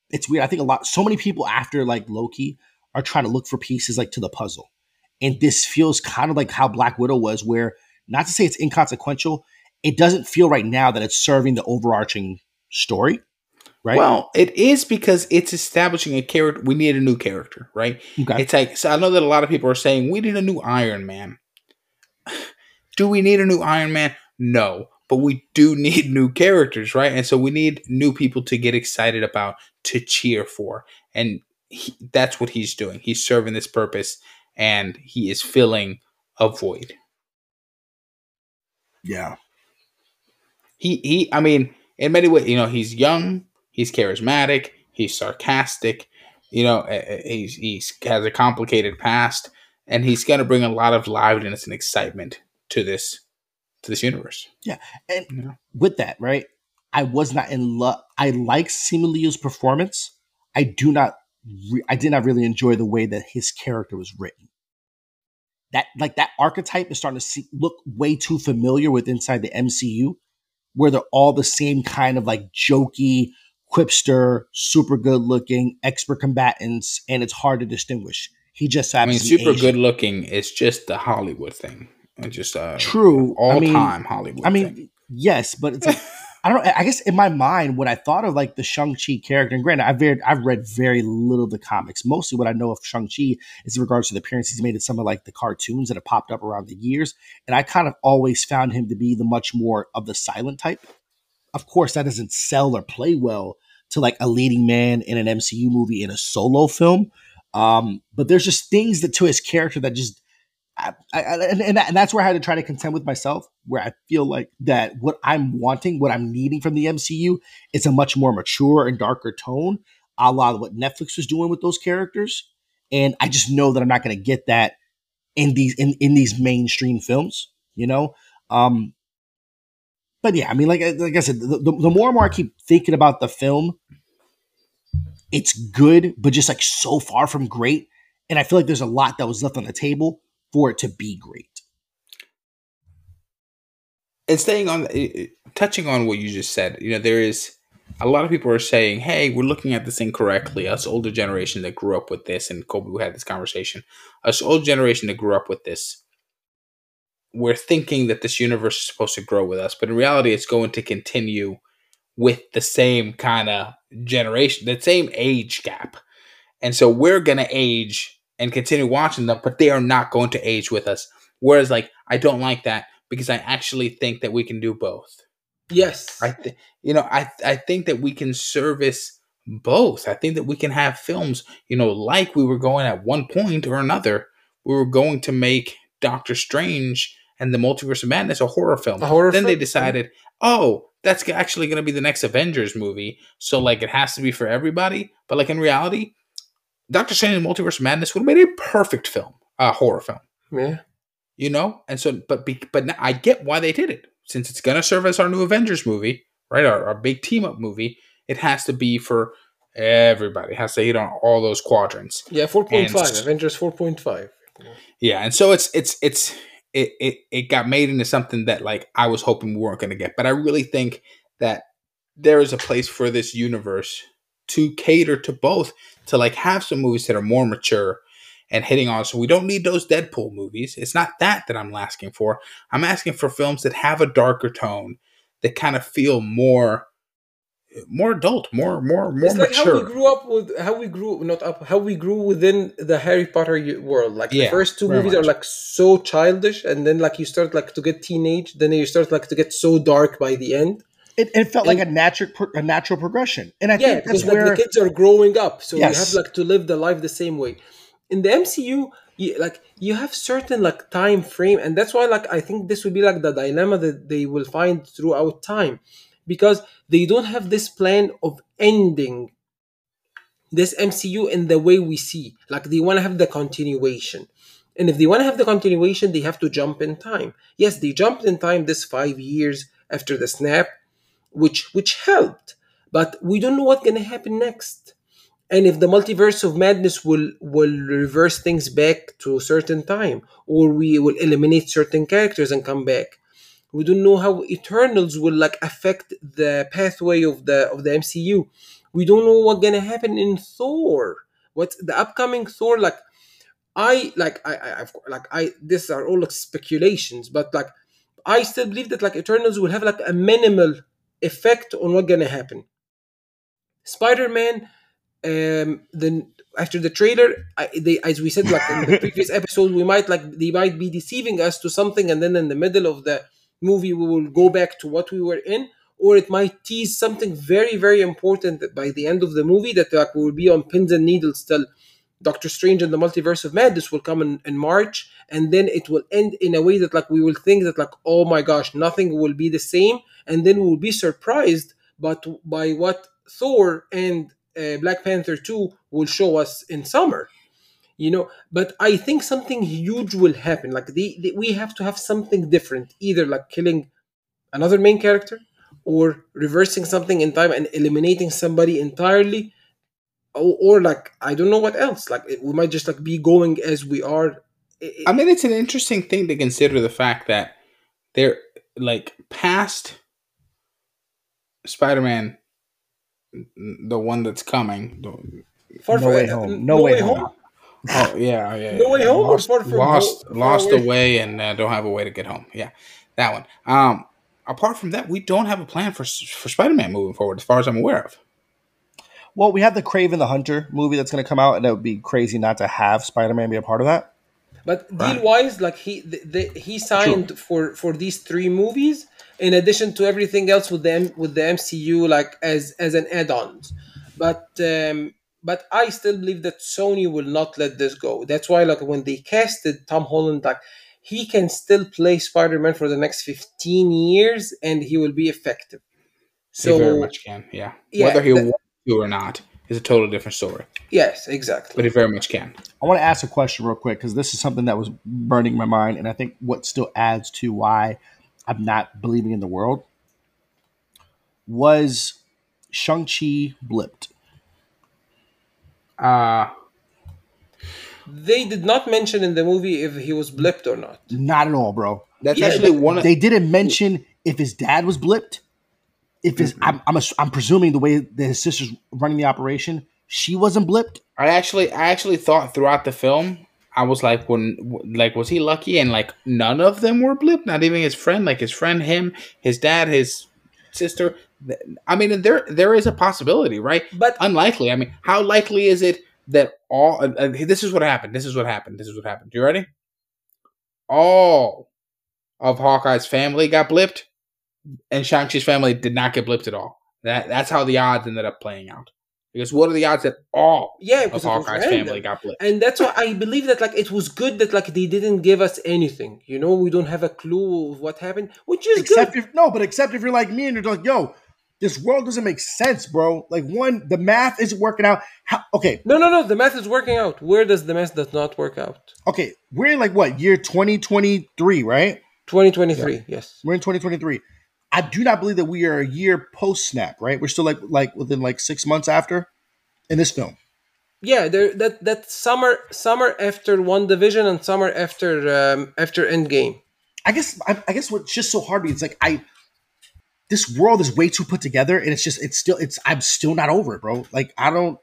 it's weird. I think a lot. So many people after like Loki are trying to look for pieces like to the puzzle, and this feels kind of like how Black Widow was, where not to say it's inconsequential, it doesn't feel right now that it's serving the overarching story. Right. Well, it is because it's establishing a character. We need a new character, right? okay. It's like so I know that a lot of people are saying we need a new Iron Man. Do we need a new Iron Man? No, but we do need new characters, right? And so we need new people to get excited about, to cheer for, and he, that's what he's doing. He's serving this purpose, and he is filling a void. yeah. He he. I mean, in many ways, you know, he's young, he's charismatic, he's sarcastic. You know, eh, eh, he's he's has a complicated past, and he's going to bring a lot of liveliness and excitement to this to this universe. Yeah, and Yeah. with that, right? I was not in love. I like Simu Liu's performance. I do not. Re- I did not really enjoy the way that his character was written. That like that archetype is starting to see, look way too familiar with inside the MCU, where they're all the same kind of like jokey, quipster, super good looking, expert combatants, and it's hard to distinguish. He just I mean, happens to be super Asian. good looking is just the Hollywood thing. It's just uh, True. I all mean- time Hollywood. I mean, thing. yes, but it's like I don't. I guess in my mind, when I thought of like the Shang Chi character, and granted, I've read I've read very little of the comics. Mostly, what I know of Shang Chi is in regards to the appearance he's made in some of like the cartoons that have popped up around the years, and I kind of always found him to be the much more of the silent type. Of course, that doesn't sell or play well to like a leading man in an MCU movie in a solo film. Um, but there's just things that to his character that just I, I, and, and, that, and that's where I had to try to contend with myself, where I feel like that what I'm wanting, what I'm needing from the MCU is a much more mature and darker tone, a la what Netflix was doing with those characters. And I just know that I'm not going to get that in these in, in these mainstream films, you know. Um, but yeah, I mean, like like I said, the, the, the more and more I keep thinking about the film, it's good, but just like so far from great. And I feel like there's a lot that was left on the table for it to be great. and staying on uh, touching on what you just said you know there is a lot of people are saying hey we're looking at this incorrectly us older generation that grew up with this and colby we had this conversation us old generation that grew up with this we're thinking that this universe is supposed to grow with us but in reality it's going to continue with the same kind of generation the same age gap and so we're going to age and continue watching them but they are not going to age with us whereas like i don't like that because I actually think that we can do both. Yes. I th- you know, I I think that we can service both. I think that we can have films, you know, like we were going at one point or another, we were going to make Doctor Strange and the Multiverse of Madness a horror film. A horror then they decided, oh, that's actually going to be the next Avengers movie, so like it has to be for everybody. But like in reality, Doctor Strange and the Multiverse of Madness would have made a perfect film, a horror film yeah. you know and so but be, but now i get why they did it since it's going to serve as our new avengers movie right our, our big team up movie it has to be for everybody it has to hit on all those quadrants Yeah, 4.5. And- Avengers 4.5. yeah and so it's it's it's it it, it got made into something that like i was hoping we weren't going to get but i really think that there is a place for this universe to cater to both to like have some movies that are more mature and hitting on. So we don't need those deadpool movies. It's not that that i'm asking for. I'm asking for films that have a darker tone that kind of feel more more adult, more more more it's like how we grew up with how we grew not up how we grew within the Harry Potter world. Like Yeah, the first two movies are like so childish, and then like you start like to get teenage, then you start like to get so dark by the end. It, it felt like a natural a natural progression, and I Yeah, think because that's like where the kids are growing up, so you have like to live the life the same way. In the MCU, you, like you have certain like time frame, and that's why like I think this would be like the dilemma that they will find throughout time, because they don't have this plan of ending this MCU in the way we see. Like they want to have the continuation. And if they want to have the continuation, they have to jump in time. Yes, they jumped in time this five years after the snap, which which helped. But we don't know what's gonna happen next. And if the multiverse of madness will will reverse things back to a certain time, or we will eliminate certain characters and come back. We don't know how Eternals will like affect the pathway of the of the MCU. We don't know what's gonna happen in Thor. What's the upcoming Thor like? I like I, I I've, like I these are all like speculations, but like I still believe that like Eternals will have like a minimal effect on what's gonna happen. Spider Man, um, then after the trailer, I, they as we said like in the previous episode, we might like they might be deceiving us to something, and then in the middle of the movie we will go back to what we were in, or it might tease something very very important by the end of the movie that like we will be on pins and needles till Doctor Strange and the Multiverse of Madness will come in, in March, and then it will end in a way that like we will think that like oh my gosh, nothing will be the same, and then we'll be surprised, but by what Thor and uh, Black Panther two will show us in summer, you know. But I think something huge will happen. Like the, the we have to have something different, either like killing another main character, or reversing something in time and eliminating somebody entirely or, or like I don't know what else. Like it, we might just like be going as we are. It- I mean, it's an interesting thing to consider the fact that they're like past Spider-Man, the one that's coming. the- far No from- Way Home. No Way Home. Oh yeah, yeah. No Way yeah. Home or Lost, Far From lost, Home? lost Far Away? away, and uh, don't have a way to get home. Yeah, that one. Um, apart from that, we don't have a plan for for Spider-Man moving forward, as far as I'm aware of. Well, we have the Kraven the Hunter movie that's going to come out, and it would be crazy not to have Spider Man be a part of that. But deal wise, like he the, the, he signed for for these three movies in addition to everything else with them with the MCU like as as an add on. But um but I still believe that Sony will not let this go. That's why like when they casted Tom Holland like he can still play Spider-Man for the next 15 years and he will be effective. So he very much can. Yeah, Yeah, whether he that- wants to or not is a totally different story. yes, exactly. But it very much can. I want to ask a question real quick because this is something that was burning my mind, and I think what still adds to why I'm not believing in the world was Shang Chi blipped. Uh They did not mention in the movie if he was blipped or not. Not at all, bro. that's Yeah, actually one of They didn't mention if his dad was blipped. If his, I'm, I'm, ass- I'm presuming the way that his sister's running the operation, she wasn't blipped. I actually I actually thought throughout the film I was like when like was he lucky? And like none of them were blipped. not even his friend. Like his friend him his dad his sister. I mean there there is a possibility right? But unlikely. I mean how likely is it that all uh, uh, this is what happened. This is what happened. This is what happened. You ready? All of Hawkeye's family got blipped and Shang-Chi's family did not get blipped at all that that's how the odds ended up playing out because what are the odds that all yeah, of because Hawkeye's family got blipped and that's why I believe that like it was good that like they didn't give us anything. You know, we don't have a clue of what happened, which is Except good. if no, but except if you're like me and you're like, yo, this world doesn't make sense, bro. Like one, the math isn't working out. How, okay, No, no, no. The math is working out. Where does the math does not work out? okay, we're in like what year 2023, right? 2023. Yes. We're in 2023. I do not believe that we are a year post snap, right? We're still like like within like six months after in this film. Yeah. There. That that summer summer after WandaVision and summer after um, after Endgame. I guess I, I guess what's just so hard to me, it's like I this world is way too put together, and it's just it's still it's I'm still not over it, bro. Like I don't.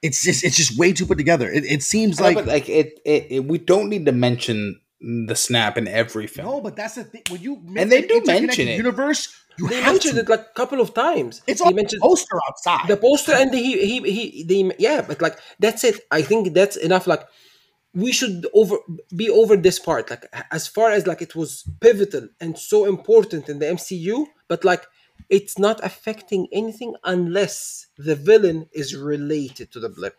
It's just it's just way too put together. It, it seems No, like but like it, it, it, we don't need to mention the snap in every film. No, but that's the thing. When you And they do mention it. universe, you They have mentioned to. it like a couple of times. It's they on the poster outside. the poster and the, he he he they yeah, but like that's it. I think that's enough. Like we should over be over this part. Like as far as like it was pivotal and so important in the MCU, but like it's not affecting anything unless the villain is related to the blip,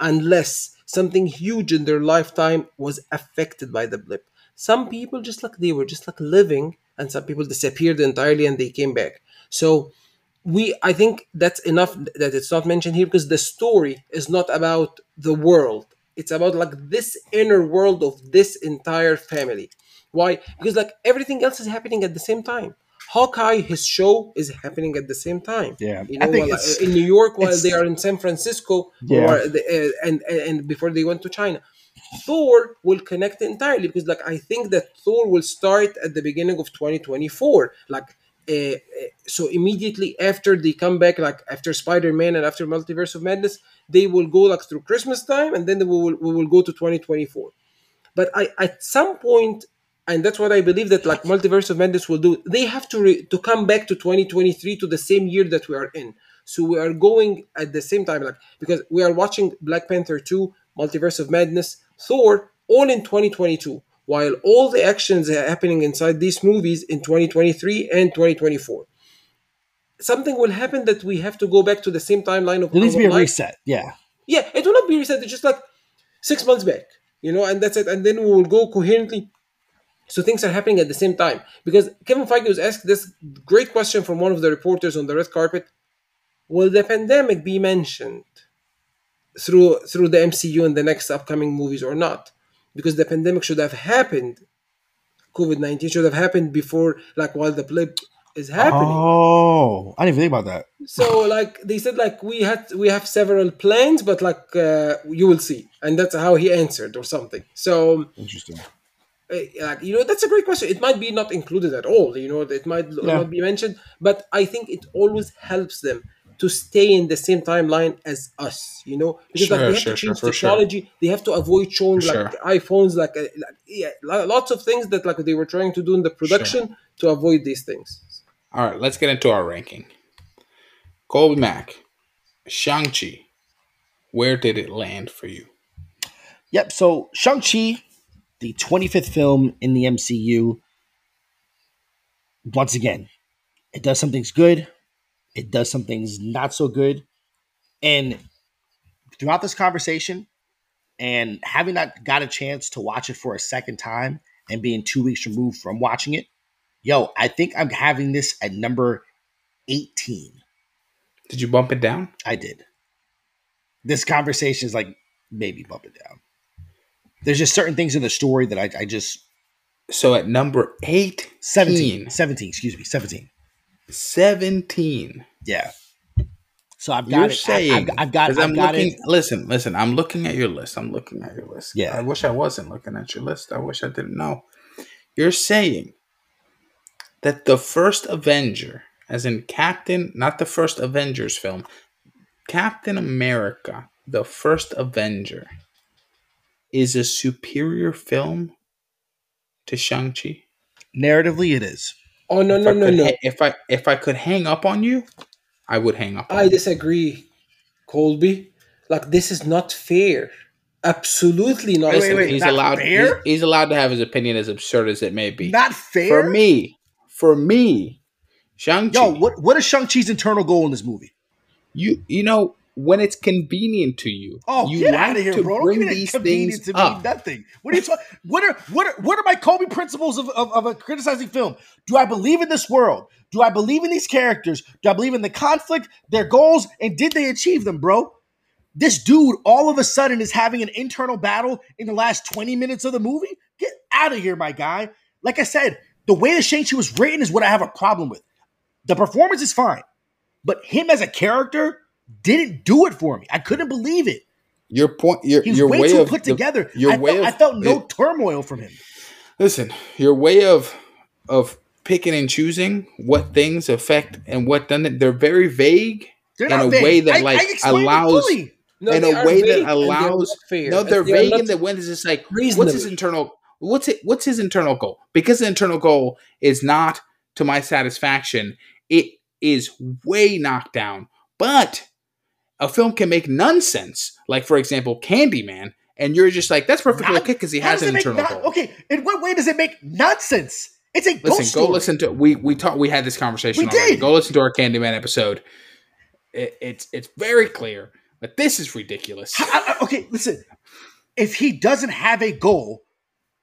unless something huge in their lifetime was affected by the blip. Some people just like they were just like living, and some people disappeared entirely and they came back. So we i think that's enough that it's not mentioned here because the story is not about the world it's about like this inner world of this entire family why because like everything else is happening at the same time hawkeye his show is happening at the same time Yeah, you know uh, in new york while they are in san francisco Yeah. or the, uh, and, and and before they went to china Thor will connect entirely because, like, I think that Thor will start at the beginning of 2024. Like, uh, uh, so immediately after they come back, like after Spider Man and after Multiverse of Madness, they will go like through Christmas time, and then we will we will go to 2024. But I at some point, and that's what I believe that like Multiverse of Madness will do. They have to re- to come back to 2023 to the same year that we are in. So we are going at the same time, like because we are watching Black Panther 2, Multiverse of Madness, Thor, all in 2022, while all the actions are happening inside these movies in 2023 and 2024. Something will happen that we have to go back to the same timeline of there needs to be a life. reset. Yeah. Yeah, it will not be reset. It's just like six months back, you know, and that's it. And then we will go coherently. So things are happening at the same time. Because Kevin Feige was asked this great question from one of the reporters on the red carpet: Will the pandemic be mentioned through through the MCU in the next upcoming movies or not? Because the pandemic should have happened. COVID nineteen should have happened before, like while the blip is happening. Oh, I didn't think about that. So like they said, like we had we have several plans, but like uh, you will see, and that's how he answered or something. So Interesting. Uh, like you know that's a great question. It might be not included at all. You know it might Yeah. not be mentioned, but I think it always helps them to stay in the same timeline as us. You know because like they have sure, to sure, change sure. technology. They have to avoid showing For like iPhones, like, uh, like yeah, lots of things that like they were trying to do in the production to avoid these things. All right, let's get into our ranking. Colby Mack, Shang-Chi, where did it land for you? Yep. So Shang-Chi, the 25th film in the MCU, once again, it does some things good, it does some things not so good. And throughout this conversation, and having not got a chance to watch it for a second time and being two weeks removed from watching it, yo, I think I'm having this at number 18. Did you bump it down? I did. This conversation is like maybe bump it down. There's just certain things in the story that I, I just So at number 18, 17, 17, excuse me, 17. 17. Yeah. So I've got You're it. I- saying I've, I've got, I've I'm got looking. it. Listen, listen. I'm looking at your list. I'm looking at your list. Yeah. I wish I wasn't looking at your list. I wish I didn't know. You're saying that the first Avenger, as in Captain, not the first Avengers film, Captain America, the first Avenger, is a superior film to Shang Chi. Narratively, it is. Oh no If no I no could no! ha- if I if I could hang up on you, I would hang up. On I you. disagree, Colby. Like this is not fair. Absolutely not. Wait, wait, wait. he's not allowed. fair? He's, he's allowed to have his opinion, as absurd as it may be. Not fair. for me, for me, Shang Chi. Yo, what what is Shang-Chi's internal goal in this movie? you you know when it's convenient to you, Oh, you get like out of here, to bro! Don't bring these things to me up. nothing. What are you talking? What are what are what are my Colby principles of, of of a criticizing film? Do I believe in this world? Do I believe in these characters? Do I believe in the conflict, their goals, and did they achieve them, bro? This dude all of a sudden is having an internal battle in the last 20 minutes of the movie? Get out of here, my guy. Like I said, the way the Shang-Chi was written is what I have a problem with. The performance is fine, but him as a character didn't do it for me. I couldn't believe it. Your point, your He your way way too of put the- together. Your I, way felt, of I felt no it- turmoil from him. listen. Your way of of picking and choosing what things affect and what doesn't. They're very vague They're in a vague. way that I- like I allows. No, in they a are way vague that and they're allows not no they're They are vague in the when it's just like what's his internal What's it? What's his internal goal? Because the internal goal is not to my satisfaction. It is way knocked down. But a film can make nonsense, like for example, Candyman, and you're just like, that's perfectly Not- okay because he has an internal goal. Okay, in what way does it make nonsense? It's a Listen, go listen to we we talked we had this conversation We already. did. Go listen to our Candyman episode. It, it's it's very clear that this is ridiculous. I- I- uh, uh, okay, listen. If he doesn't have a goal,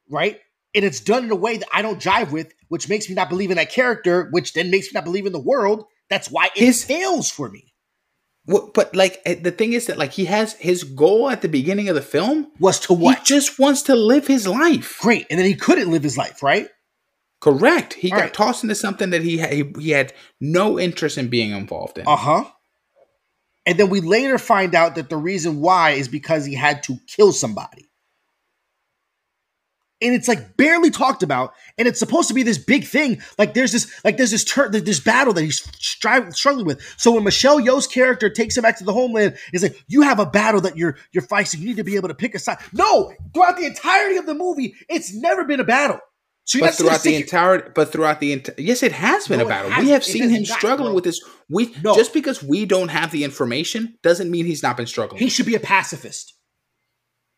right, and it's done in a way that I don't jive with, which makes me not believe in that character, which then makes me not believe in the world, that's why it His- fails for me. What- but like eh, the thing is that like he has his goal at the beginning of the film. Was to what? He just wants to live his life. Great, and then he couldn't live his life, right? Correct. He All got right. tossed into something that he, ha- he he had no interest in being involved in. Uh huh. And then we later find out that the reason why is because he had to kill somebody. And it's like barely talked about, and it's supposed to be this big thing. Like there's this, like there's this this battle that he's stri- struggling with. So when Michelle Yeoh's character takes him back to the homeland, is like, you have a battle that you're you're fighting. You need to be able to pick a side. No, throughout the entirety of the movie, it's never been a battle. So but throughout the entire, but throughout the entire, yes, it has been No, a battle. We have seen him not, struggling bro. with this. We No. just because we don't have the information doesn't mean he's not been struggling. he should be a pacifist.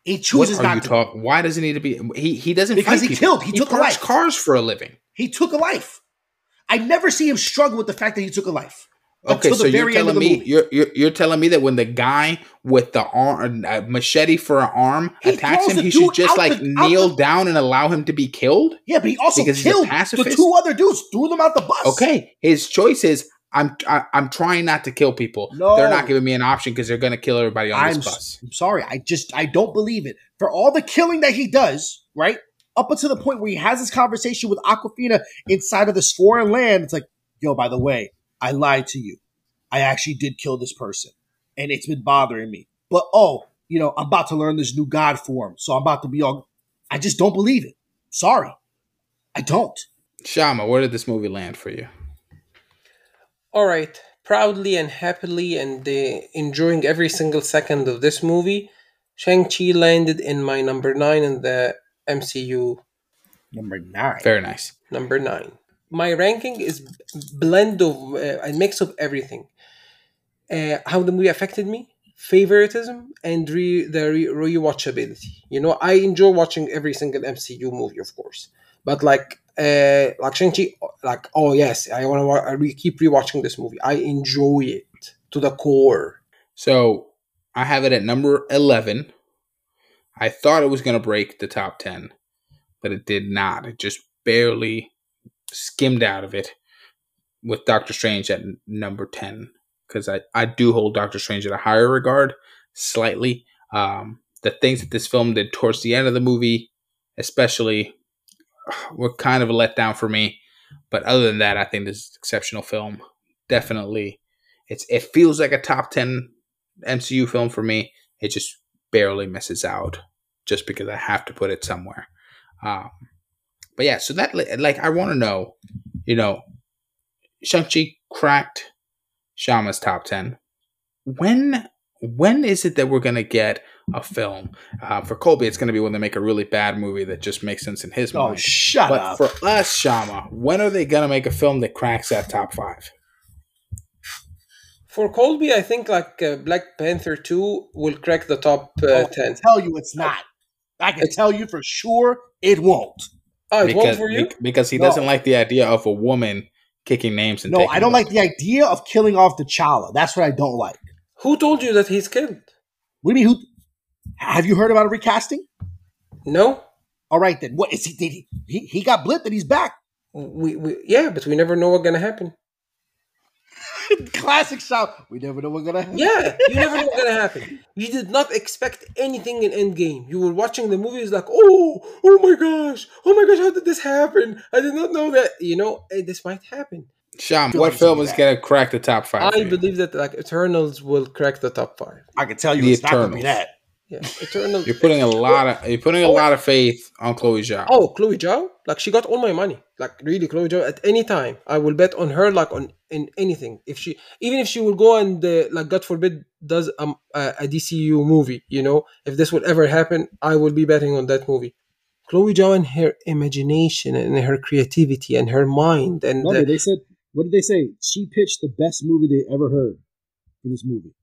He what chooses are not you to. talking? Why does he need to be? He he doesn't Because he people. killed. He took a life. cars for a living. He took a life. I never see him struggle with the fact that he took a life. Okay, so you're very end of telling me you're, you're you're telling me that when the guy with the arm uh, machete for an arm He attacks him, he should just like the- kneel the- down and allow him to be killed? Yeah, but he also Because he's a killed the two other dudes, threw them out the bus. Okay, his choice is I'm I, I'm trying not to kill people. No. They're not giving me an option because they're going to kill everybody on I'm, this bus. I'm sorry. I just I don't believe it. For all the killing that he does, right? Up until the point where he has this conversation with Awkwafina inside of this foreign land, it's like, yo, by the way, I lied to you. I actually did kill this person. And it's been bothering me. But oh, you know, I'm about to learn this new God form. So I'm about to be all I just don't believe it. Sorry. I don't. Shama, where did this movie land for you? All right, proudly and happily and uh, enjoying every single second of this movie, Shang-Chi landed in my number 9 in the MCU Number nine. Very nice. number 9. My ranking is blend of uh, a mix of everything. Uh, how the movie affected me, favoritism, and re- the re- rewatchability. You know, I enjoy watching every single MCU movie, of course, but like, uh, like Shang-Chi, like, oh yes, I want to re- keep rewatching this movie. I enjoy it to the core. So I have it at number 11. I thought it was going to break the top 10, but it did not. It just barely skimmed out of it with Doctor Strange at number 10 because I, I do hold Doctor Strange at a higher regard slightly. Um, the things that this film did towards the end of the movie, especially, were kind of a letdown for me. But other than that, I think this is exceptional film. Definitely, it's it feels like a top ten MCU film for me. It just barely misses out, just because I have to put it somewhere. Um, but yeah, so that like I want to know, you know, Shang Chi cracked Shama's top ten. When when is it that we're gonna get a film uh, for Colby? It's gonna be when they make a really bad movie that just makes sense in his Oh, mind. shut But up. for us, Shama, when are they gonna make a film that cracks that top five? For Colby, I think like uh, Black Panther 2 will crack the top uh, Oh, I 10. can tell you it's not. I can It's- tell you for sure it won't. Oh, it won't because, for you? because he No. doesn't like the idea of a woman kicking names and No, taking I don't them. like the idea of killing off the T'Challa. That's what I don't like. Who told you that he's killed? What do you mean? Who? Have you heard about a recasting? No? All right then. What is he? Did he? He, he got blipped and he's back. We, we yeah, but we never know what's gonna happen. Classic shout. We never know what's gonna happen. Yeah, you never know what's gonna happen. You did not expect anything in Endgame. You were watching the movies like, oh, oh my gosh, oh my gosh, how did this happen? I did not know that. You know, eh, this might happen. Sham, what film is gonna gonna crack the top five? I believe that like Eternals will crack the top five. I can tell you The it's not gonna be Eternals. that. Yeah, Eternals. You're putting a lot of you're putting a lot of faith on Chloe Zhao. Oh, Chloe Zhao, like she got all my money. Like really, Chloe Zhao. At any time, I will bet on her. Like on in anything. If she, even if she will go and uh, like God forbid does um, a, a DCU movie, you know, if this would ever happen, I will be betting on that movie. Chloe Zhao and her imagination and her creativity and her mind and Remember, the- they said, what did they say? She pitched the best movie they ever heard for this movie.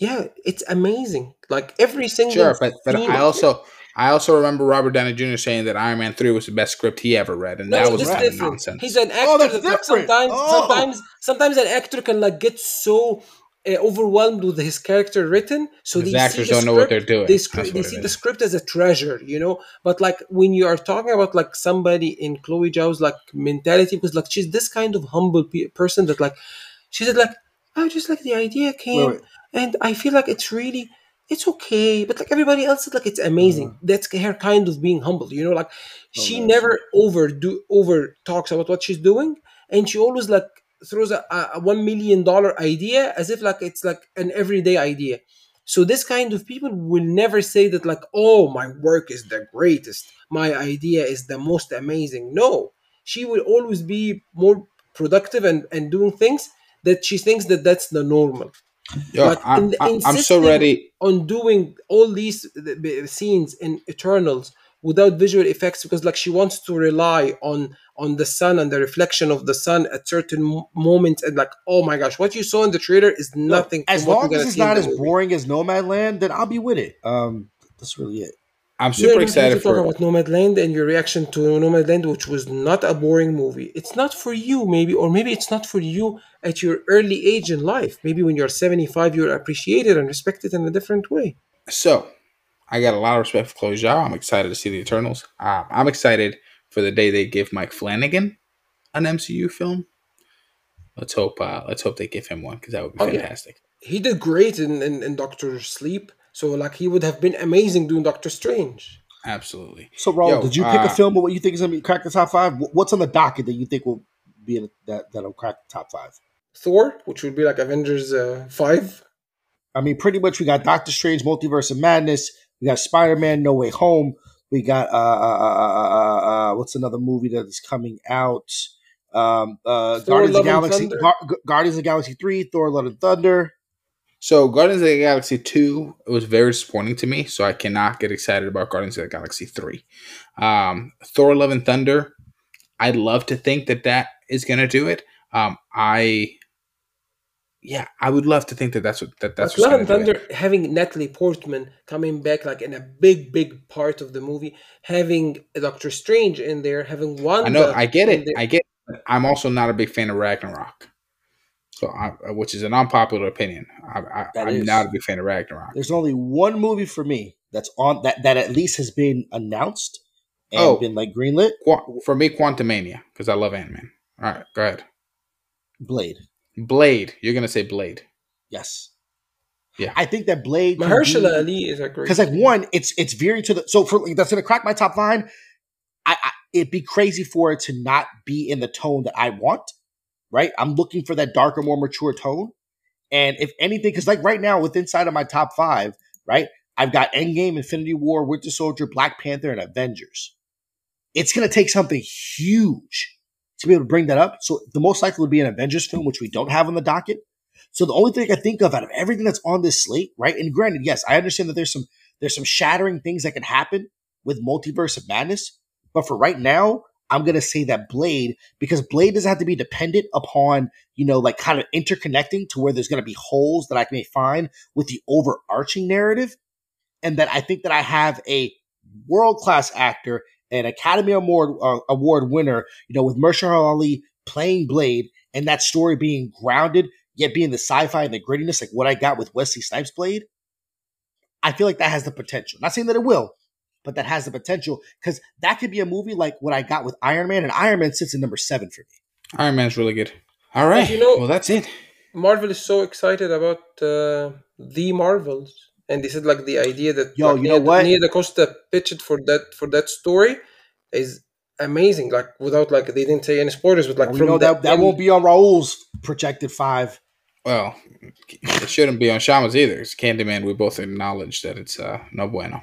Yeah, it's amazing. Like every single Sure, but but I also I also remember Robert Downey Jr. saying that Iron Man three was the best script he ever read, and No, that was this utter different. nonsense. He's an actor. Oh, that's that, different. sometimes, Oh. sometimes, sometimes an actor can like get so uh, overwhelmed with his character written, so Because they actors see the don't know what they're doing. They, That's scri- they it see is. the script as a treasure, you know. But like when you are talking about like somebody in Chloe Zhao's like mentality, because like she's this kind of humble pe- person that like she said like I just like the idea came, wait. And I feel like it's really. It's okay, but like everybody else like it's amazing. Uh-huh. That's her kind of being humble, you know. Like Oh, she never overdo over talks about what she's doing, and she always like throws a, a- a one million dollar idea as if like it's like an everyday idea. So this kind of people will never say that like, oh, my work is the greatest, my idea is the most amazing. No, she will always be more productive and and doing things that she thinks that that's the normal Yo, but I'm, in- I'm, I'm so insisting ready. on doing all these uh, b- scenes in Eternals without visual effects because like she wants to rely on on the sun and the reflection of the sun at certain mo- moments and like oh my gosh what you saw in the trailer is nothing As what we're long gonna as it's see in not as movie. boring as Nomadland, then I'll be with it. Um, that's really it. I'm super need excited to talk for. about Nomadland and your reaction to Nomadland, which was not a boring movie. It's not for you, maybe, or maybe it's not for you at your early age in life. Maybe when you're 75, you're appreciated and respected in a different way. So, I got a lot of respect for Chloe Zhao. I'm excited to see the Eternals. Um, I'm excited for the day they give Mike Flanagan an MCU film. Let's hope. Uh, let's hope they give him one because that would be Oh, yeah. fantastic. he did great in, in, in Doctor Sleep. So like he would have been amazing doing Doctor Strange. Absolutely. So, Raul, Yo, did you pick uh, a film of what you think is going to be crack the top five? What's on the docket that you think will be in that that'll crack the top five? Thor, which would be like Avengers uh, five. I mean, pretty much we got Doctor Strange, Multiverse of Madness. We got Spider Man, No Way Home. We got uh, uh, uh, uh, uh, what's another movie that is coming out? Um, uh, Thor, Guardians of Love the Galaxy, Gar- Gu- Guardians of Galaxy Three, Thor: Love and Thunder. So, Guardians of the Galaxy 2 it was very disappointing to me, so I cannot get excited about Guardians of the Galaxy 3. Um, Thor Love and Thunder, I'd love to think that that is going to do it. Um, I, yeah, I would love to think that that's what that, that's Love and going do it. Thunder, having Natalie Portman coming back like in a big, big part of the movie, having Doctor Strange in there, having one. I know, I get it. I get it. I'm also not a big fan of Ragnarok. So, I, which is an unpopular opinion. I, I, I'm is. not a big fan of Ragnarok. There's only one movie for me that's on that that at least has been announced and Oh. been like greenlit. Qua- For me, Quantumania, because I love Ant Man. All right, go ahead. Blade. Blade. You're gonna say Blade. Yes. Yeah. I think that Blade. can Mahershala be- Ali is a great. because like one, it's it's veering to the so for that's gonna crack my top line. I, I it'd be crazy for it to not be in the tone that I want. Right, I'm looking for that darker, more mature tone. And if anything, because like right now, with inside of my top five, right, I've got Endgame, Infinity War, Winter Soldier, Black Panther, and Avengers. It's gonna take something huge to be able to bring that up. So the most likely would be an Avengers film, which we don't have on the docket. So the only thing I think of out of everything that's on this slate, right? And granted, yes, I understand that there's some there's some shattering things that can happen with Multiverse of Madness, but for right now, I'm gonna say that Blade because Blade doesn't have to be dependent upon you know like kind of interconnecting to where there's gonna be holes that I may find with the overarching narrative, and that I think that I have a world class actor, an Academy Award uh, award winner, you know, with Mahershala Ali playing Blade, and that story being grounded yet being the sci-fi and the grittiness, like what I got with Wesley Snipes Blade, I feel like that has the potential. Not saying that it will, but that has the potential because that could be a movie like what I got with Iron Man, and Iron Man sits in number seven for me. Iron Man's really good. All right. you know- well, that's it. Marvel is so excited about uh, the Marvels, and they said like the idea that Yo, like, you know Nia- what? Nia DaCosta pitched for that for that story is amazing. Like without like they didn't say any spoilers, but like Well, we from know the that that end- won't be on Raul's projected five. Well, it shouldn't be on Shamas either. It's Candyman. We both acknowledge that it's uh, no bueno.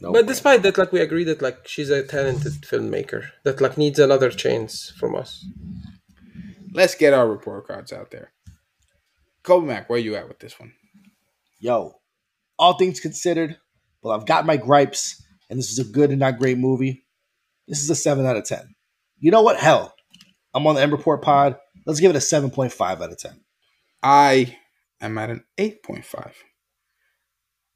No, But despite that, like we agree that like she's a talented filmmaker that like needs another chance from us. Let's get our report cards out there. Colby Mac, where are you at with this one? yo, all things considered, well, I've got my gripes, and this is a good and not great movie. This is a 7 out of 10. You know what? Hell, I'm on the M Report pod. Let's give it a 7.5 out of 10. I am at an 8.5.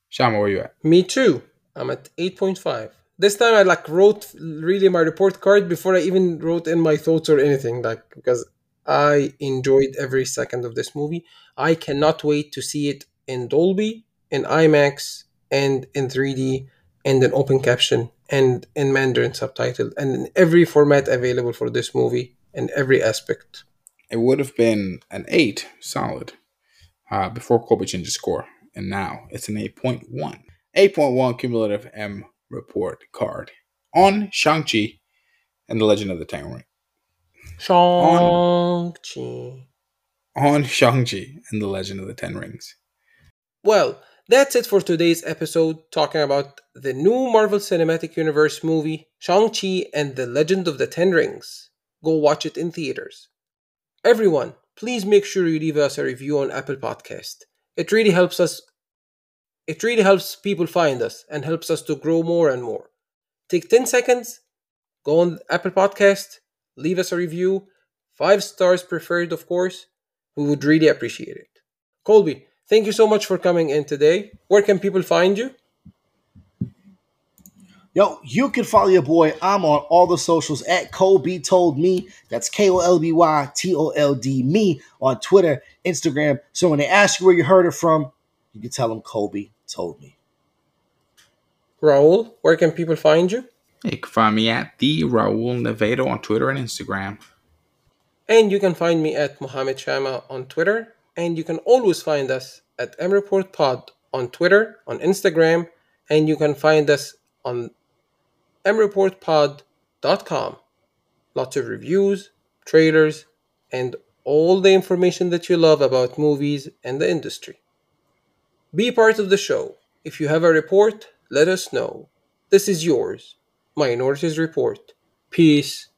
Shama, where are you at? Me too. I'm at 8.5. This time I like wrote really my report card before I even wrote in my thoughts or anything like because I enjoyed every second of this movie. I cannot wait to see it in Dolby, in IMAX, and in 3D, and in open caption, and in Mandarin subtitled, and in every format available for this movie, in every aspect. It would have been an 8, solid, uh, before Colby changed his score. And now it's an 8.1. 8.1 cumulative M report card on Shang-Chi and the Legend of the Ten Ring. Shang-Chi. On Shang-Chi and the Legend of the Ten Rings. Well, that's it for today's episode, talking about the new Marvel Cinematic Universe movie, Shang-Chi and the Legend of the Ten Rings. Go watch it in theaters. Everyone, please make sure you leave us a review on Apple Podcast. It really helps us it really helps people find us and helps us to grow more and more. Take 10 seconds, go on Apple Podcast, leave us a review, 5 stars preferred of course. We would really appreciate it. Colby, thank you so much for coming in today. Where can people find you? Yo, you can follow your boy. I'm on all the socials at Colby Told Me. That's K O L B Y T O L D Me on Twitter, Instagram. So when they ask you where you heard it from, you can tell them Colby told me. Raul, where can people find you? You can find me at the Raul Nevedo on Twitter and Instagram. And you can find me at Mohammed Shama on Twitter. And you can always find us at MReport Pod on Twitter, on Instagram, and you can find us on mreportpod.com. Lots of reviews, trailers, and all the information that you love about movies and the industry. Be part of the show. If you have a report, let us know. This is yours. Minorities Report. Peace